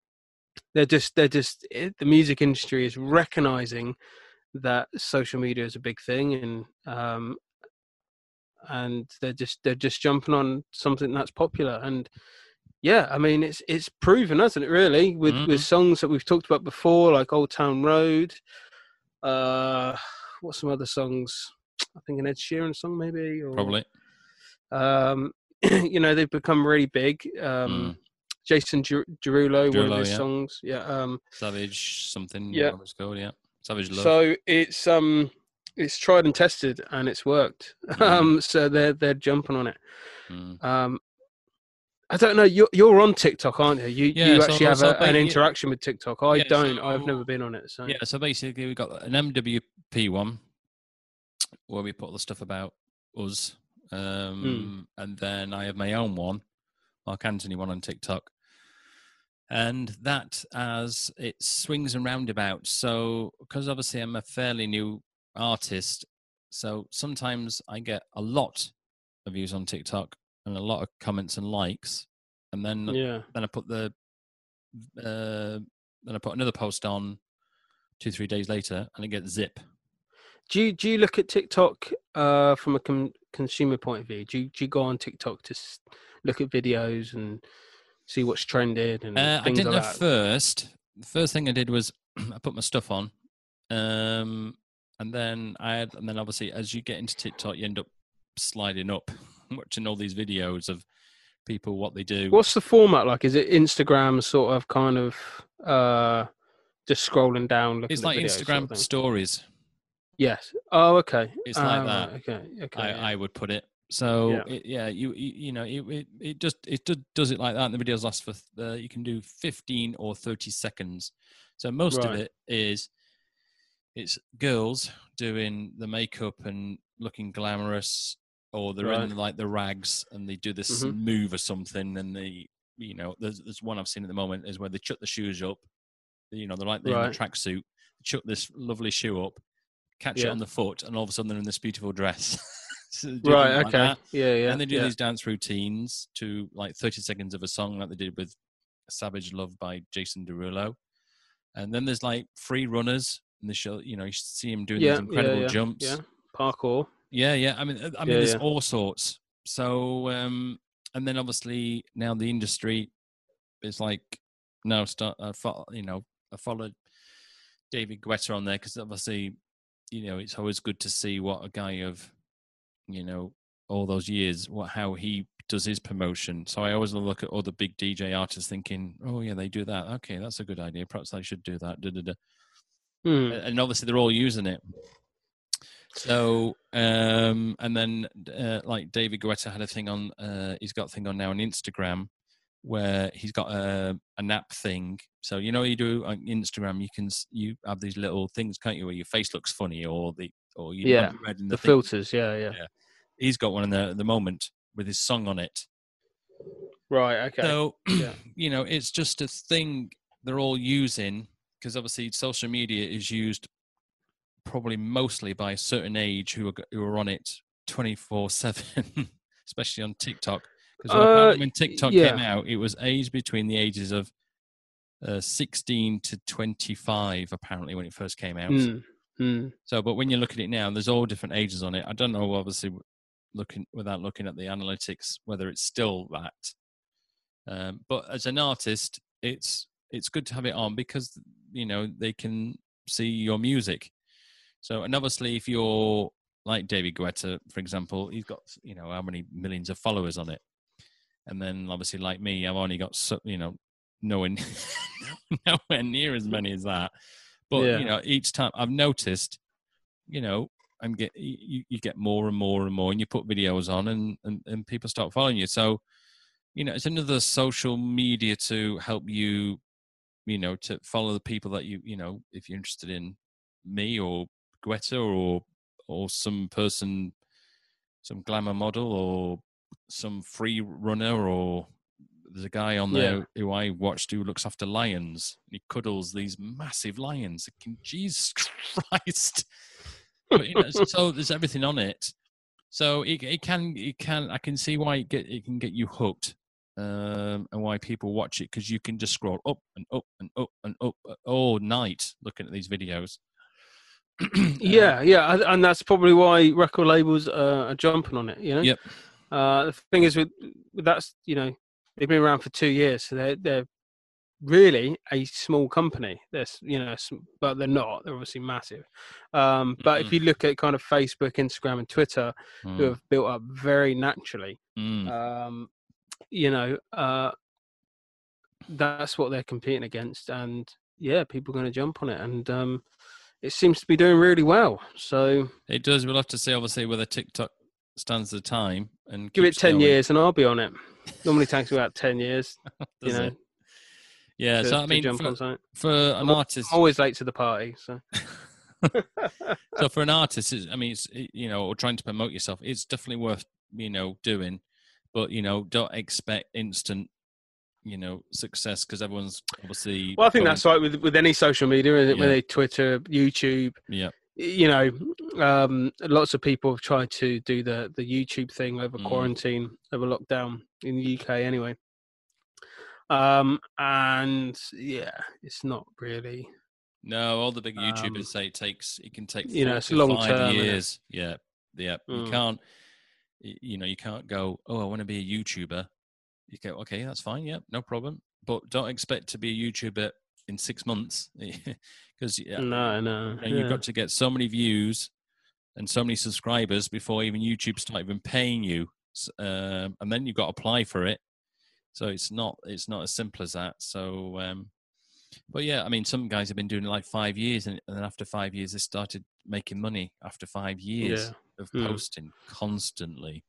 they're just they're just it, the music industry is recognizing that social media is a big thing, and um, and they're just they're just jumping on something that's popular and. Yeah, I mean it's it's proven, hasn't it? Really, with Mhm. with songs that we've talked about before, like Old Town Road. Uh, what's some other songs? I think an Ed Sheeran song, maybe. Or, probably. Um, you know, they've become really big. Um, Jason Deru- Derulo, one of his yeah. songs. Yeah. Um, Savage something. Yeah. It's called? Yeah. Savage Love. so it's um, it's tried and tested, and it's worked. Mhm. Um, so they're they're jumping on it. Mm. Um, I don't know. You're you're on TikTok, aren't you? You Yeah, you so- actually have so a, an interaction with TikTok. I Yeah, don't. I've never been on it. So Yeah, so basically we've got an MWP one where we put all the stuff about us. Um, And then I have my own one, Mark Anthony one on TikTok. And that as it swings and roundabouts. So, because obviously I'm a fairly new artist, so sometimes I get a lot of views on TikTok and a lot of comments and likes. And then yeah. then I put the uh, then I put another post on two three days later, and it gets zip. Do you do you look at TikTok uh, from a con- consumer point of view? Do you, do you go on TikTok to s- look at videos and see what's trended and Uh, I things didn't like at that? first. The first thing I did was I put my stuff on, um, and then I had, and then obviously as you get into TikTok, you end up sliding up, watching all these videos of people what they do. What's the format like? Is it Instagram sort of kind of uh, just scrolling down? Looking it's like videos sort Instagram of stories. Yes. Oh, okay. It's like Ah, that. right, Okay. Okay. I, yeah. I would put it. So Yeah. it, yeah, you you, you know it, it it just it do, does it like that, and the videos last for uh, you can do fifteen or thirty seconds. So most of it is it's girls doing the makeup and looking glamorous, or they're in like the rags and they do this Mhm. move or something, and they you know there's there's one I've seen at the moment is where they chuck the shoes up, you know they're like they're in Right. the tracksuit, chuck this lovely shoe up, catch it on the foot, and all of a sudden they're in this beautiful dress. So Right. like Okay. that. yeah. Yeah. And they do yeah. these dance routines to like 30 seconds of a song, like they did with Savage Love by Jason Derulo. And then there's like free runners, and they show, you know, you see him doing Yeah, these incredible yeah, yeah, jumps. Yeah. Parkour. Yeah, yeah. I mean, uh, I mean, there's all sorts. So, um, and then obviously now the industry is like now start. I fo- you know, I followed David Guetta on there because obviously, you know, it's always good to see what a guy of, you know, all those years, what how he does his promotion. So I always look at other big DJ artists, thinking, oh yeah, they do that. Okay, that's a good idea. Perhaps I should do that. Da, da, da Hmm. and obviously they're all using it. So, um, and then uh, like David Guetta had a thing on, uh, he's got a thing on now on Instagram where he's got a, a nap thing. So you know you do on Instagram, you can you have these little things, can't you, where your face looks funny or the or you Yeah, red in The the, filters. Yeah. Yeah. He's got one in there at the moment with his song on it. Right. Okay. So, Yeah. you know, it's just a thing they're all using because obviously social media is used probably mostly by a certain age who are, who are on it 24 7, especially on TikTok. Because Uh, when TikTok came out, it was aged between the ages of uh, 16 to 25, apparently, when it first came out. Hmm. Hmm. So, but when you look at it now, there's all different ages on it. I don't know, obviously, looking without looking at the analytics, whether it's still that. Um, but as an artist, it's it's good to have it on because you know they can see your music. So, and obviously, if you're like David Guetta, for example, he's got you know how many millions of followers on it, and then obviously, like me, I've only got so, you know nowhere nowhere near as many as that. But Yeah. you know, each time I've noticed, you know, I'm get you, you get more and more and more, and you put videos on, and, and and people start following you. So, you know, it's another social media to help you, you know, to follow the people that you you know, if you're interested in me or Guetta or or some person, some glamour model or some free runner or there's a guy on there Yeah. who I watched who looks after lions. He cuddles these massive lions. Thinking, Jesus Christ! But, you know, so there's everything on it. So it, it can it can I can see why it get it can get you hooked, um, and why people watch it because you can just scroll up and up and up and up uh, all night looking at these videos. Um, Yeah, yeah, and- that's probably why record labels uh, are jumping on it. You know. Yep. Uh, the thing is, with, with that's you know they've been around for two years, so they're they're really a small company. They're you know, but they're not. They're obviously massive. Um, but if Mhm. you look at kind of Facebook, Instagram, and Twitter, who Mm, have built up very naturally, mm. um, you know, uh, that's what they're competing against, and yeah, people are going to jump on it, and um, it seems to be doing really well. So It does. We'll have to see, obviously, whether TikTok stands the time and give it 10 going. years and I'll be on it. Normally takes about 10 years, you know, it? Yeah. to, so I mean, for, for an I'm artist, I'm always late to the party, so. so for an artist, I mean, it's you know, or trying to promote yourself, it's definitely worth you know doing, but you know, don't expect instant, you know, success because everyone's obviously. well, I think going- that's right with, with any social media? Yeah. Whether Twitter, YouTube, Yeah. you know, um, lots of people have tried to do the, the YouTube thing over Mm. quarantine, over lockdown in the UK anyway. Um, and yeah, it's not really, No, all the big YouTubers Um, say it takes. It can take you know, it's long term, years. Yeah, yeah. You Mm. can't. You know, you can't go. Oh, I want to be a YouTuber. You go, okay, that's fine. Yeah, no problem. But don't expect to be a YouTuber in six months because yeah, no, no. know, you've got to get so many views and so many subscribers before even YouTube start even paying you, um, and then you've got to apply for it. So it's not it's not as simple as that. So, um, but yeah, I mean, some guys have been doing it like five years, and, and then after five years, they started making money. After five years Yeah. Of Hmm. posting constantly,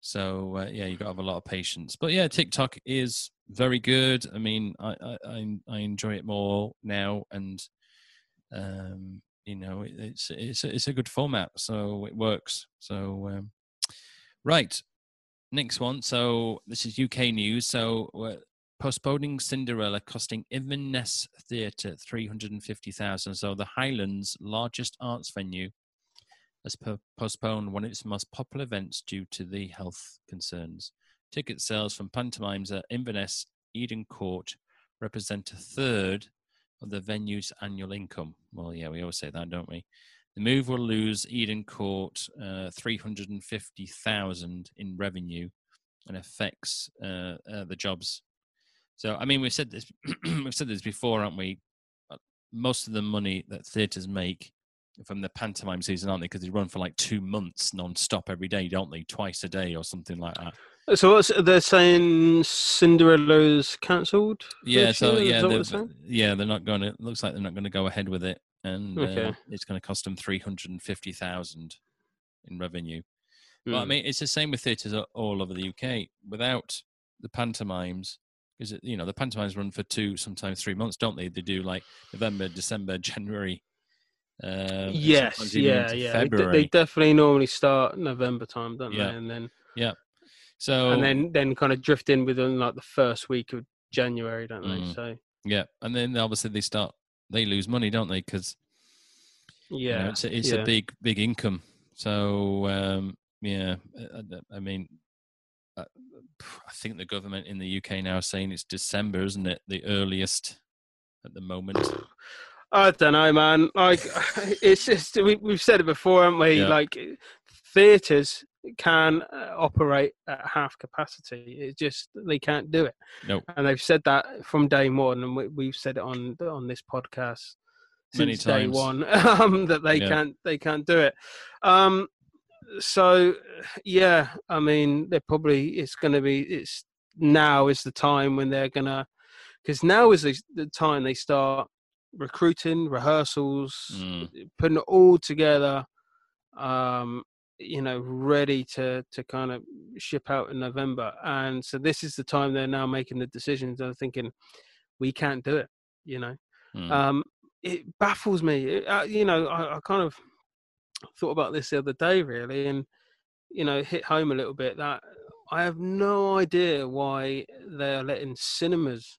So uh, yeah, you got to have a lot of patience. But yeah, TikTok is very good. I mean, I I, I- enjoy it more now, and um, you know, it, it's it's a, it's a good format, so it works. So um, right, next one. So this is UK news. So we're postponing Cinderella, costing Inverness Theatre three hundred and fifty thousand. So the Highlands' largest arts venue has postponed one of its most popular events due to the health concerns. Ticket sales from pantomimes at Inverness, Eden Court represent a third of the venue's annual income. Well, yeah, we always say that, don't we? The move will lose Eden Court uh, 350,000 in revenue and affects uh, uh, the jobs. So, I mean, we've said this, we've said this before, haven't we? Most of the money that theatres make from the pantomime season, aren't they? Because they run for like two months non-stop every day, don't they? Twice a day or something like that. So what's they're saying? Cinderella's cancelled. Yeah, so year? Yeah, they're, yeah, they're not going to. Looks like they're not going to go ahead with it, and uh, it's going to cost them three hundred and fifty thousand in revenue. But I Hmm. mean, it's the same with theatres all over the UK. Without the pantomimes, because you know the pantomimes run for two, sometimes three months, don't they? They do like November, December, January. Um, yes, yeah, yeah. They, they definitely normally start November time, don't Yeah. they? And then yeah, so and then then kind of drift in within like the first week of January, don't they? Mm. So yeah, and then obviously they start they lose money, don't they? Because You know, yeah, it's a, it's yeah. a big big income. So um, yeah, I, I- I mean, uh, I think the government in the UK now is saying it's December, isn't it? The earliest at the moment. I don't know, man. Like, it's just we, we've said it before, haven't we? Yeah. Like, theaters can uh, operate at half capacity. It just they can't do it, Nope. and they've said that from day one, and we, we've said it on on this podcast Many since day one um, that they Yeah. can't they can't do it. Um, so yeah, I mean, they're probably it's going to be it's now is the time when they're gonna because now is the, the time they start recruiting rehearsals Mm. putting it all together um you know ready to to kind of ship out in november and so this is the time they're now making the decisions they're thinking we can't do it you know Mm. um it baffles me It- uh, you know I, I kind of thought about this the other day really and you know hit home a little bit that i have no idea why they're letting cinemas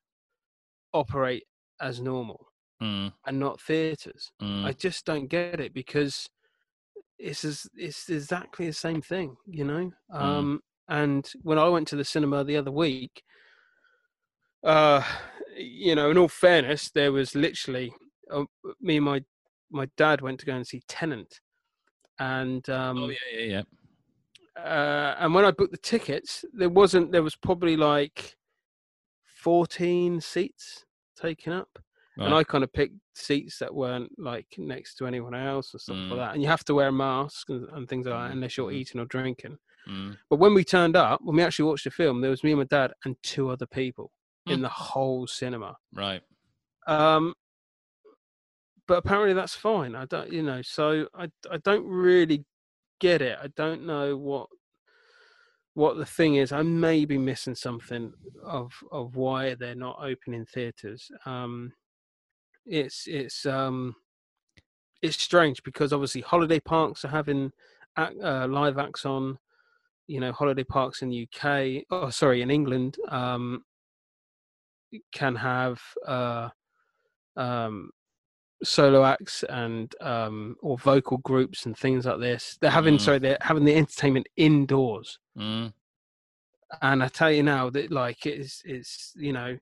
operate as normal Mm. and not theaters Mm. I just don't get it because it's as, it's exactly the same thing, you know. Mm. Um, and when I went to the cinema the other week, uh, you know, in all fairness, there was literally uh, me and my my dad went to go and see Tenet, and um, oh yeah, yeah, yeah. uh, and when I booked the tickets, there wasn't. There was probably like fourteen seats taken up, and I kind of picked seats that weren't like next to anyone else and stuff Mm. like that. And you have to wear a mask and, and things like that Mm, unless you're mhm. eating or drinking. Mm. But when we turned up, when we actually watched the film, there was me and my dad and two other people in Mm. the whole cinema. Right. Um, but apparently that's fine. I don't, you know, so I I don't really get it. I don't know what what the thing is. I may be missing something of of why they're not opening theaters. Um, it's it's um it's strange because obviously holiday parks are having uh, live acts on. You know, holiday parks in the UK. Oh, sorry, in England. Um, can have uh, um, solo acts and um, or vocal groups and things like this. They're having Mm. sorry, they're having the entertainment indoors. Mm. And I tell you now that like it's it's you know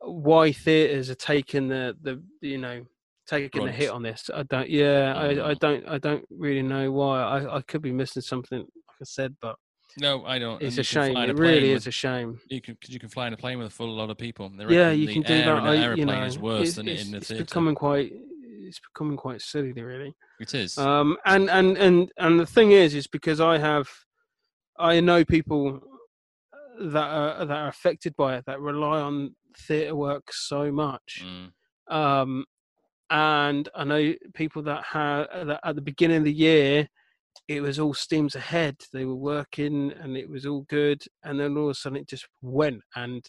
why theaters are taking the the you know taking the hit on this. I don't. Yeah, I, I Mm. don't. I don't really know why. I I could be missing something. Like I said, but No, I don't. it's a shame. It really with- is a shame. You can, cause you can fly in a plane with a full lot of people. They Yeah, you can do that. I, an you know, is worse it's, than it it's, in the it's theatre. becoming quite. It's becoming quite silly, really. It is. Um, and and and and the thing is, is because I have, I know people that are that are affected by it that rely on theatre work so much. Mm. Um, and I know people that had that at the beginning of the year, it was all steams ahead. They were working and it was all good. And then all of a sudden it just went. And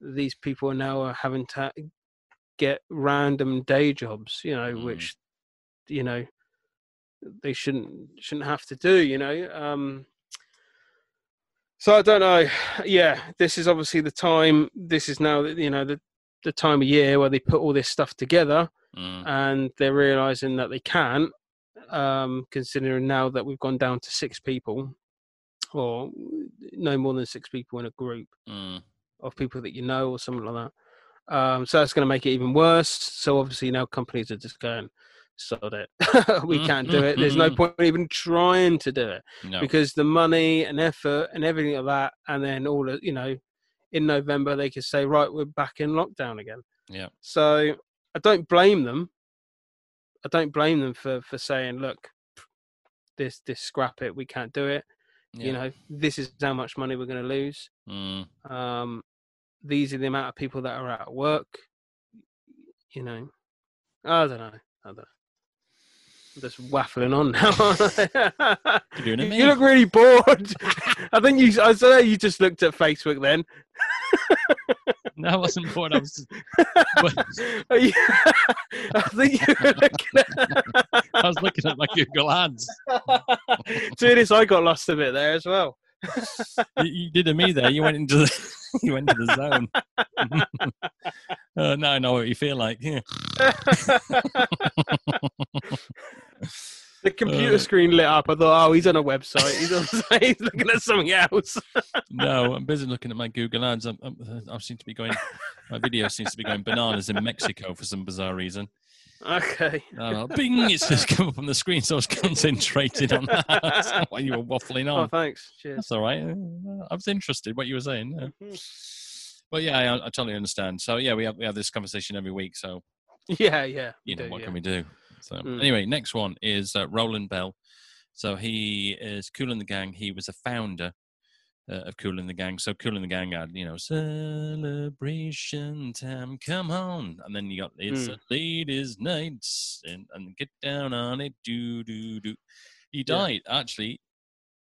these people are now are having to get random day jobs, you know, Mm. which, you know, they shouldn't shouldn't have to do, you know. Um, so I don't know. Yeah, this is obviously the time. This is now, you know, the the time of year where they put all this stuff together Mm. and they're realizing that they can't um considering now that we've gone down to six people or no more than six people in a group Mm. of people that you know or something like that um so that's going to make it even worse so obviously now companies are just going sod it we can't do it there's no Mhm. point even trying to do it No. because the money and effort and everything like that and then all of you know in november they could say right we're back in lockdown again Yeah. so i don't blame them i don't blame them for for saying look this this scrap it we can't do it Yeah. you know this is how much money we're going to lose Mm. um these are the amount of people that are out of work you know i don't know i don't know I'm just waffling on now. You look really bored. I think you. I saw you just looked at Facebook then. No, I wasn't bored. I was. Just, I think you were looking at. I was looking at my Google ads. to this, I got lost a bit there as well. You, you did a me there. You went into the. You went into the zone. uh, now I know what you feel like. Yeah. the computer Uh, screen lit up. I thought, oh, he's on a website. He's, on, he's looking at something else. No, I'm busy looking at my Google ads. I'm, I'm, I seem to be going. My video seems to be going bananas in Mexico for some bizarre reason. Okay. Uh, bing! It's just come up on the screen, so I was concentrated on that while you were waffling on. Oh, thanks. Cheers. That's all right. Uh, I was interested what you were saying. Mhm. But yeah, I, I totally understand. So yeah, we have we have this conversation every week. So Yeah, yeah. you know do, what yeah. can we do? So Mm. anyway, next one is uh, Roland Bell. So he is Kool & the Gang. He was a founder uh, of Kool & the Gang. So Kool & the Gang had you know celebration time, come on, and then you got it's Mm. a ladies' night and, and get down on it, do do do. He Yeah. died actually.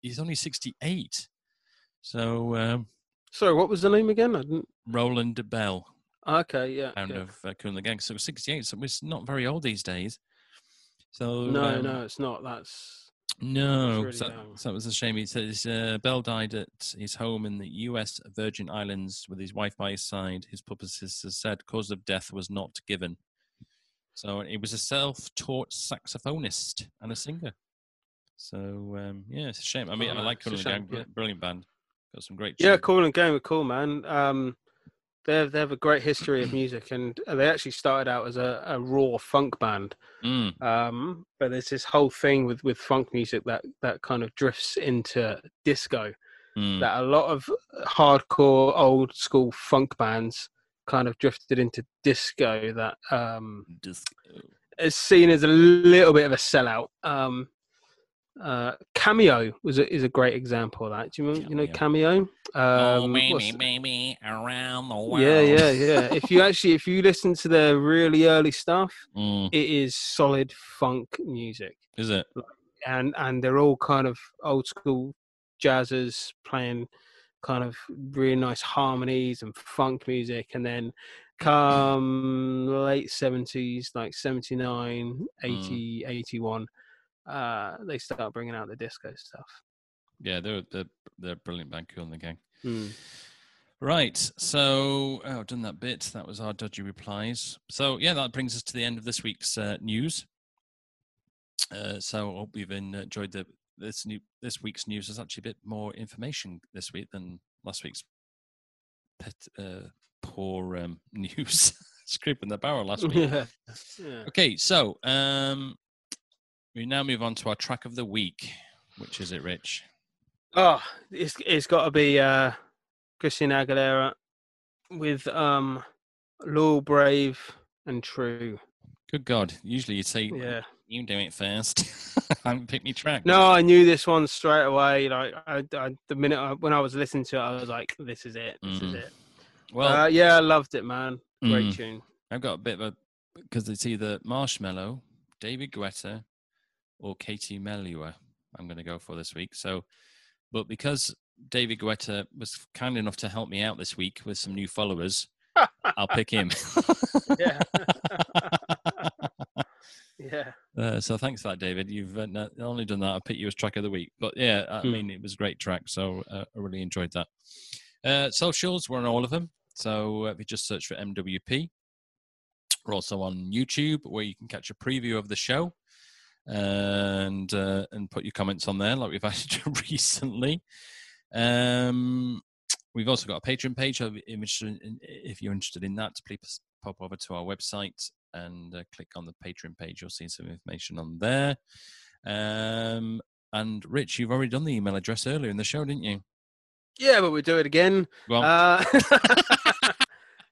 He's only sixty eight. So um, Sorry, what was the name again? I didn't. Roland Bell. Okay, yeah. founder yeah. of uh, Kool & the Gang. So 68, so it's not very old these days. So No, um, no, it's not. That's no. really so, young. so it was a shame. He says uh, Bell died at his home in the U.S. Virgin Islands with his wife by his side. His publicist has said cause of death was not given. So he was a self-taught saxophonist and a singer. So um, yeah, it's a shame. I mean, Oh, I like Cool the Gang, yeah. brilliant band. Got some great. yeah, tunes. cool and game are cool, man. Um, they have, they have a great history of music, and they actually started out as a, a raw funk band. Mm, Um, but there's this whole thing with with funk music that that kind of drifts into disco. mm, That a lot of hardcore old school funk bands kind of drifted into disco. That um, disco. is seen as a little bit of a sellout. Um, uh, Cameo was a, is a great example of that. Do you, remember, you know Cameo? oh, Um, baby, what's- baby, around the world. yeah, yeah, yeah. if you actually if you listen to their really early stuff, Mm, it is solid funk music, is it? and and they're all kind of old school jazzers playing kind of really nice harmonies and funk music, and then come late 70s like 79 80 81 uh they start bringing out the disco stuff Yeah, they're they're they're a brilliant band, Kool & the Gang. Hmm. Right, so oh, I've done that bit. That was our dodgy replies. So yeah, that brings us to the end of this week's uh, news. Uh, so I hope you've enjoyed the this new this week's news. There's actually a bit more information this week than last week's pet, uh, poor um, news. Scraping the barrel last week. yeah Okay, so um, we now move on to our track of the week. Which is it, Rich? oh it's it's got to be uh christina aguilera with um loyal brave and true Good God! Usually you'd say yeah you do it first. I haven't picked me track. no i knew this one straight away like i, I the minute I, when i was listening to it i was like this is it this is Mm. it Well, uh, yeah i loved it man great mm, tune I've got a bit of a because it's either Marshmello, David Guetta, or Katie Melua. I'm going to go for this week. So, but because David Guetta was kind enough to help me out this week with some new followers, I'll pick him. yeah. yeah. Uh, so thanks for that, David. You've uh, not only done that, I picked you as track of the week. But yeah, I Hmm. mean, it was a great track. So uh, I really enjoyed that. Uh, socials, we're on all of them. So uh, if you just search for MWP, we're also on YouTube where you can catch a preview of the show and uh, and put your comments on there like we've had recently. Um, we've also got a Patreon page. so If you're interested in, if you're interested in that, please pop over to our website and uh, click on the Patreon page. You'll see some information on there. Um, and Rich, you've already done the email address earlier in the show, didn't you? Yeah, but we do it again. Well, Uh,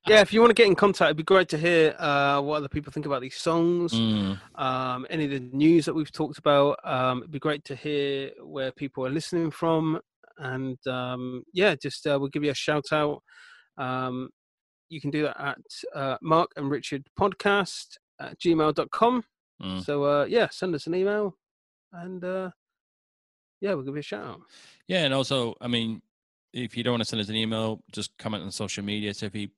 yeah, if you want to get in contact, it'd be great to hear uh, what other people think about these songs, mm, um, any of the news that we've talked about. Um, it'd be great to hear where people are listening from. And um, yeah, just uh, we'll give you a shout out. Um, you can do that at uh, Mark and Richard podcast at gmail.com. mm. So uh, yeah, send us an email and uh, yeah, we'll give you a shout out. Yeah, and also, I mean, if you don't want to send us an email, just comment on social media. So if you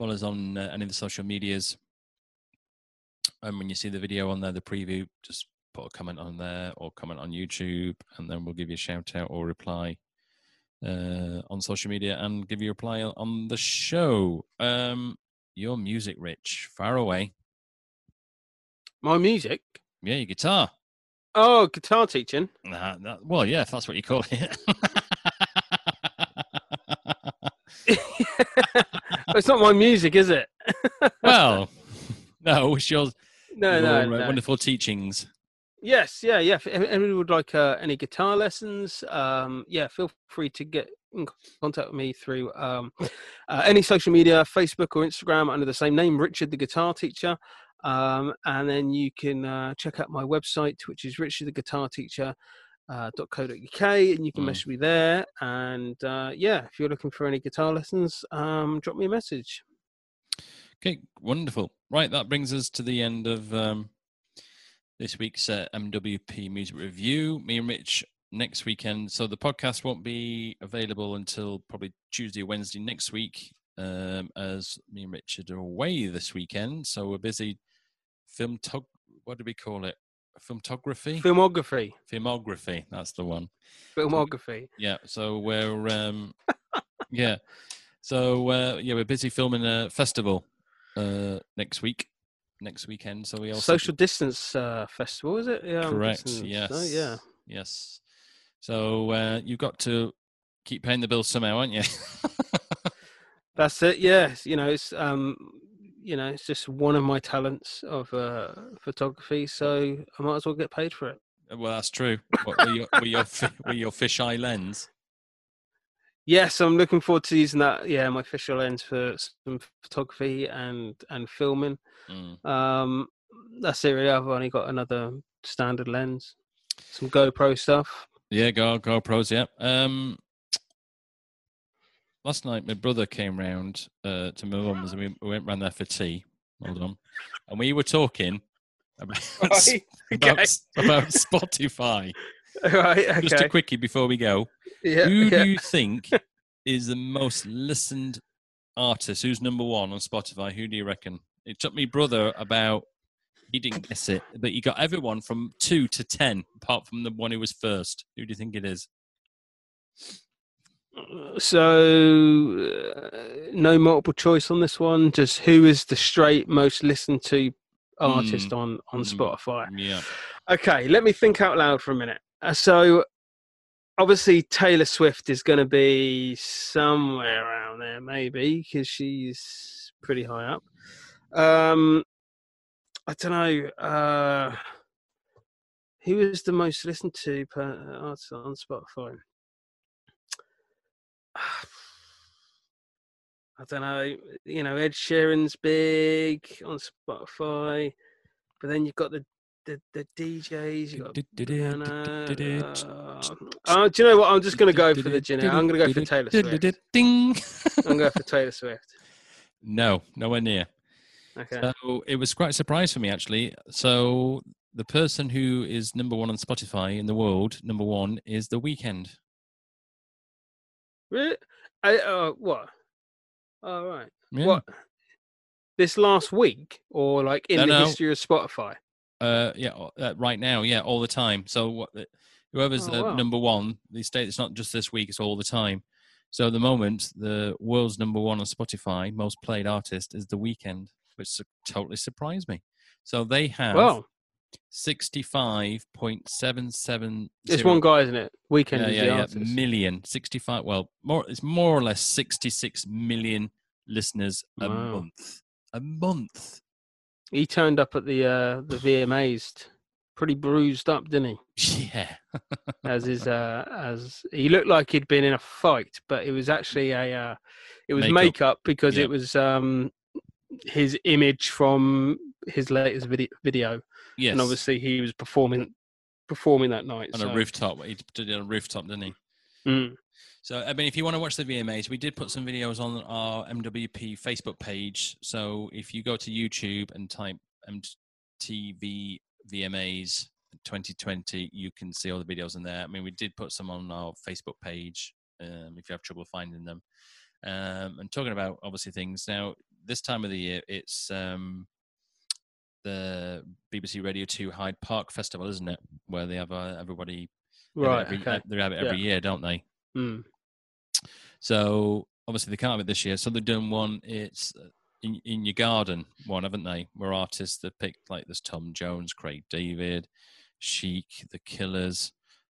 follow us on uh, any of the social medias, and when you see the video on there, the preview, just put a comment on there or comment on YouTube, and then we'll give you a shout out or reply uh, on social media and give you a reply on- the show. Um, your music, Rich, far away. My music. Yeah, your guitar. Oh, guitar teaching. Nah, that, well, yeah, if that's what you call it. it's not my music, is it? well, no, it's yours. No, your, no, uh, no. wonderful teachings. Yes, yeah, yeah. If any- anyone would like uh, any guitar lessons, um, yeah, feel free to get in contact with me through um, uh, any social media, Facebook or Instagram, under the same name, Richard the Guitar Teacher. Um, and then you can uh, check out my website, which is Richard the Guitar Teacher. Uh, .co.uk and you can Mm. message me there and uh, yeah if you're looking for any guitar lessons um, drop me a message Okay, wonderful. Right, that brings us to the end of um, this week's uh, MWP Music Review. Me and Rich next weekend. So the podcast won't be available until probably Tuesday or Wednesday next week, um, as me and Richard are away this weekend. So we're busy film. What do we call it? Filmography. filmography Filmography. That's the one. filmography Yeah. So we're um, yeah. So uh, yeah, we're busy filming a festival uh, next week, next weekend. So we also social distance uh, festival is it yeah correct. Yes. so, yeah Yes. So uh, you've got to keep paying the bills somehow, aren't you? That's it. Yes, you know, it's um, you know, it's just one of my talents of uh, photography, so I might as well get paid for it. well, that's true. What, with your with your, with your fisheye lens. Yes, I'm looking forward to using that. Yeah, my fisheye lens for some photography and and filming. Mm. Um, that's it. Really, I've only got another standard lens, some GoPro stuff. Yeah, Go GoPros. Yeah. Um, last night my brother came round uh, to my mum's and we, we went round there for tea. Hold on, and we were talking about Right, about, okay. about Spotify. right. Okay. Just a quickie before we go. yeah. Who yeah. do you think is the most listened artist? Who's number one on Spotify? Who do you reckon? It took me brother about he didn't guess it, but he got everyone from two to ten, apart from the one who was first. Who do you think it is? So, uh, no multiple choice on this one. Just who is the straight most listened to artist on on Mm. Spotify? Yeah. Okay, let me think out loud for a minute. Uh, so, obviously, Taylor Swift is going to be somewhere around there, maybe, because she's pretty high up. Um, I don't know. Uh, who is the most listened to per artist on Spotify? I don't know. You know, Ed Sheeran's big on Spotify, but then you've got the the, the DJs. You got. Uh, do you know what? I'm just going to go for the generic. I'm going to go for Taylor Swift. Ding. I'm going to go for Taylor Swift. No, nowhere near. Okay. So it was quite a surprise for me actually. So the person who is number one on Spotify in the world, number one, is The Weeknd. Really? I, uh, what? All right. Yeah. What? This last week, or like in no, the no. history of Spotify? Uh, yeah, uh, right now, yeah, all the time. So what? Uh, whoever's oh, the wow. number one, they state it's not just this week; it's all the time. So at the moment, the world's number one on Spotify most played artist is The Weeknd, which su- totally surprised me. So they have wow. 65.77 it's one guy isn't it Weeknd yeah, is yeah, the yeah. Artist. million 65 well more it's more or less 66 million listeners a wow. month a month he turned up at the uh the vmas pretty bruised up didn't he yeah as his uh as he looked like he'd been in a fight but it was actually a uh it was makeup, makeup because yep. it was um his image from his latest video yes. and obviously he was performing performing that night. on so- a rooftop. He did it on a rooftop, didn't he? Mm. So, I mean, if you want to watch the VMAs, we did put some videos on our MWP Facebook page. So, if you go to YouTube and type MTV VMAs 2020, you can see all the videos in there. I mean, we did put some on our Facebook page um, if you have trouble finding them. Um, and talking about obviously things now, this time of the year, it's um, the BBC Radio 2 Hyde Park Festival, isn't it? Where they have uh, everybody have Right. every, okay. they have it every Yeah. year, don't they? Mm. So obviously they can't have it this year. So they've done one. It's uh, in in your garden one, haven't they? Where artists that picked like there's Tom Jones, Craig David, Chic, The Killers,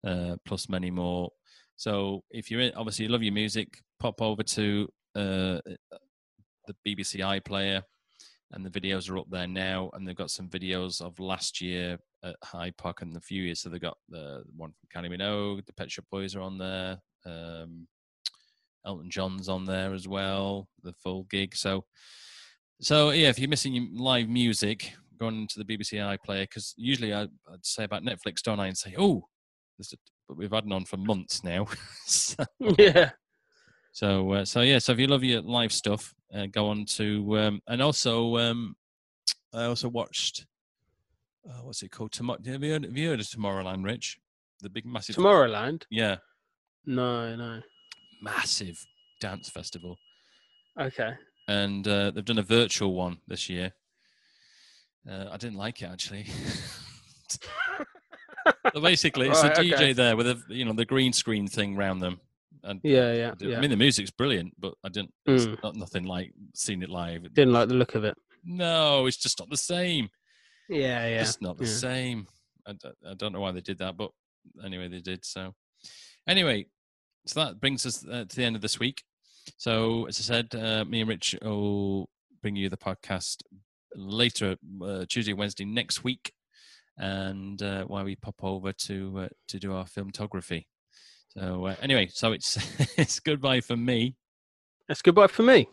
uh, plus many more. So if you're in, obviously you love your music, pop over to uh, the BBC iPlayer, and the videos are up there now. And they've got some videos of last year at Hyde Park and a few years. So they've got the one from Kylie Minogue, the Pet Shop Boys are on there. Um, Elton John's on there as well, the full gig. So, so yeah, if you're missing live music, go on to the BBC iPlayer because usually I, I'd say about Netflix, don't I, and say, oh, but we've had none for months now. so, yeah. So, uh, so yeah, so if you love your live stuff, uh, go on to, um, and also, um, I also watched, uh, what's it called? Tomo- have, you heard, have you heard of Tomorrowland, Rich? The big, massive, Tomorrowland? yeah, No, no. massive dance festival. Okay. and uh, they've done a virtual one this year. Uh, I didn't like it actually. so basically, it's Right, a DJ okay. there with a you know the green screen thing round them. And Yeah, yeah, I, yeah. I mean, the music's brilliant, but I didn't. It's Mm. not nothing like seeing it live. Didn't like the look of it. No, it's just not the same. Yeah, yeah. Just not the yeah. same. I don't know why they did that, but anyway, they did. So anyway, so that brings us uh, to the end of this week. So as I said, uh, me and Rich will bring you the podcast later uh, Tuesday, Wednesday next week, and uh, while we pop over to uh, to do our filmography. So uh, anyway, so it's it's goodbye for me. That's goodbye for me.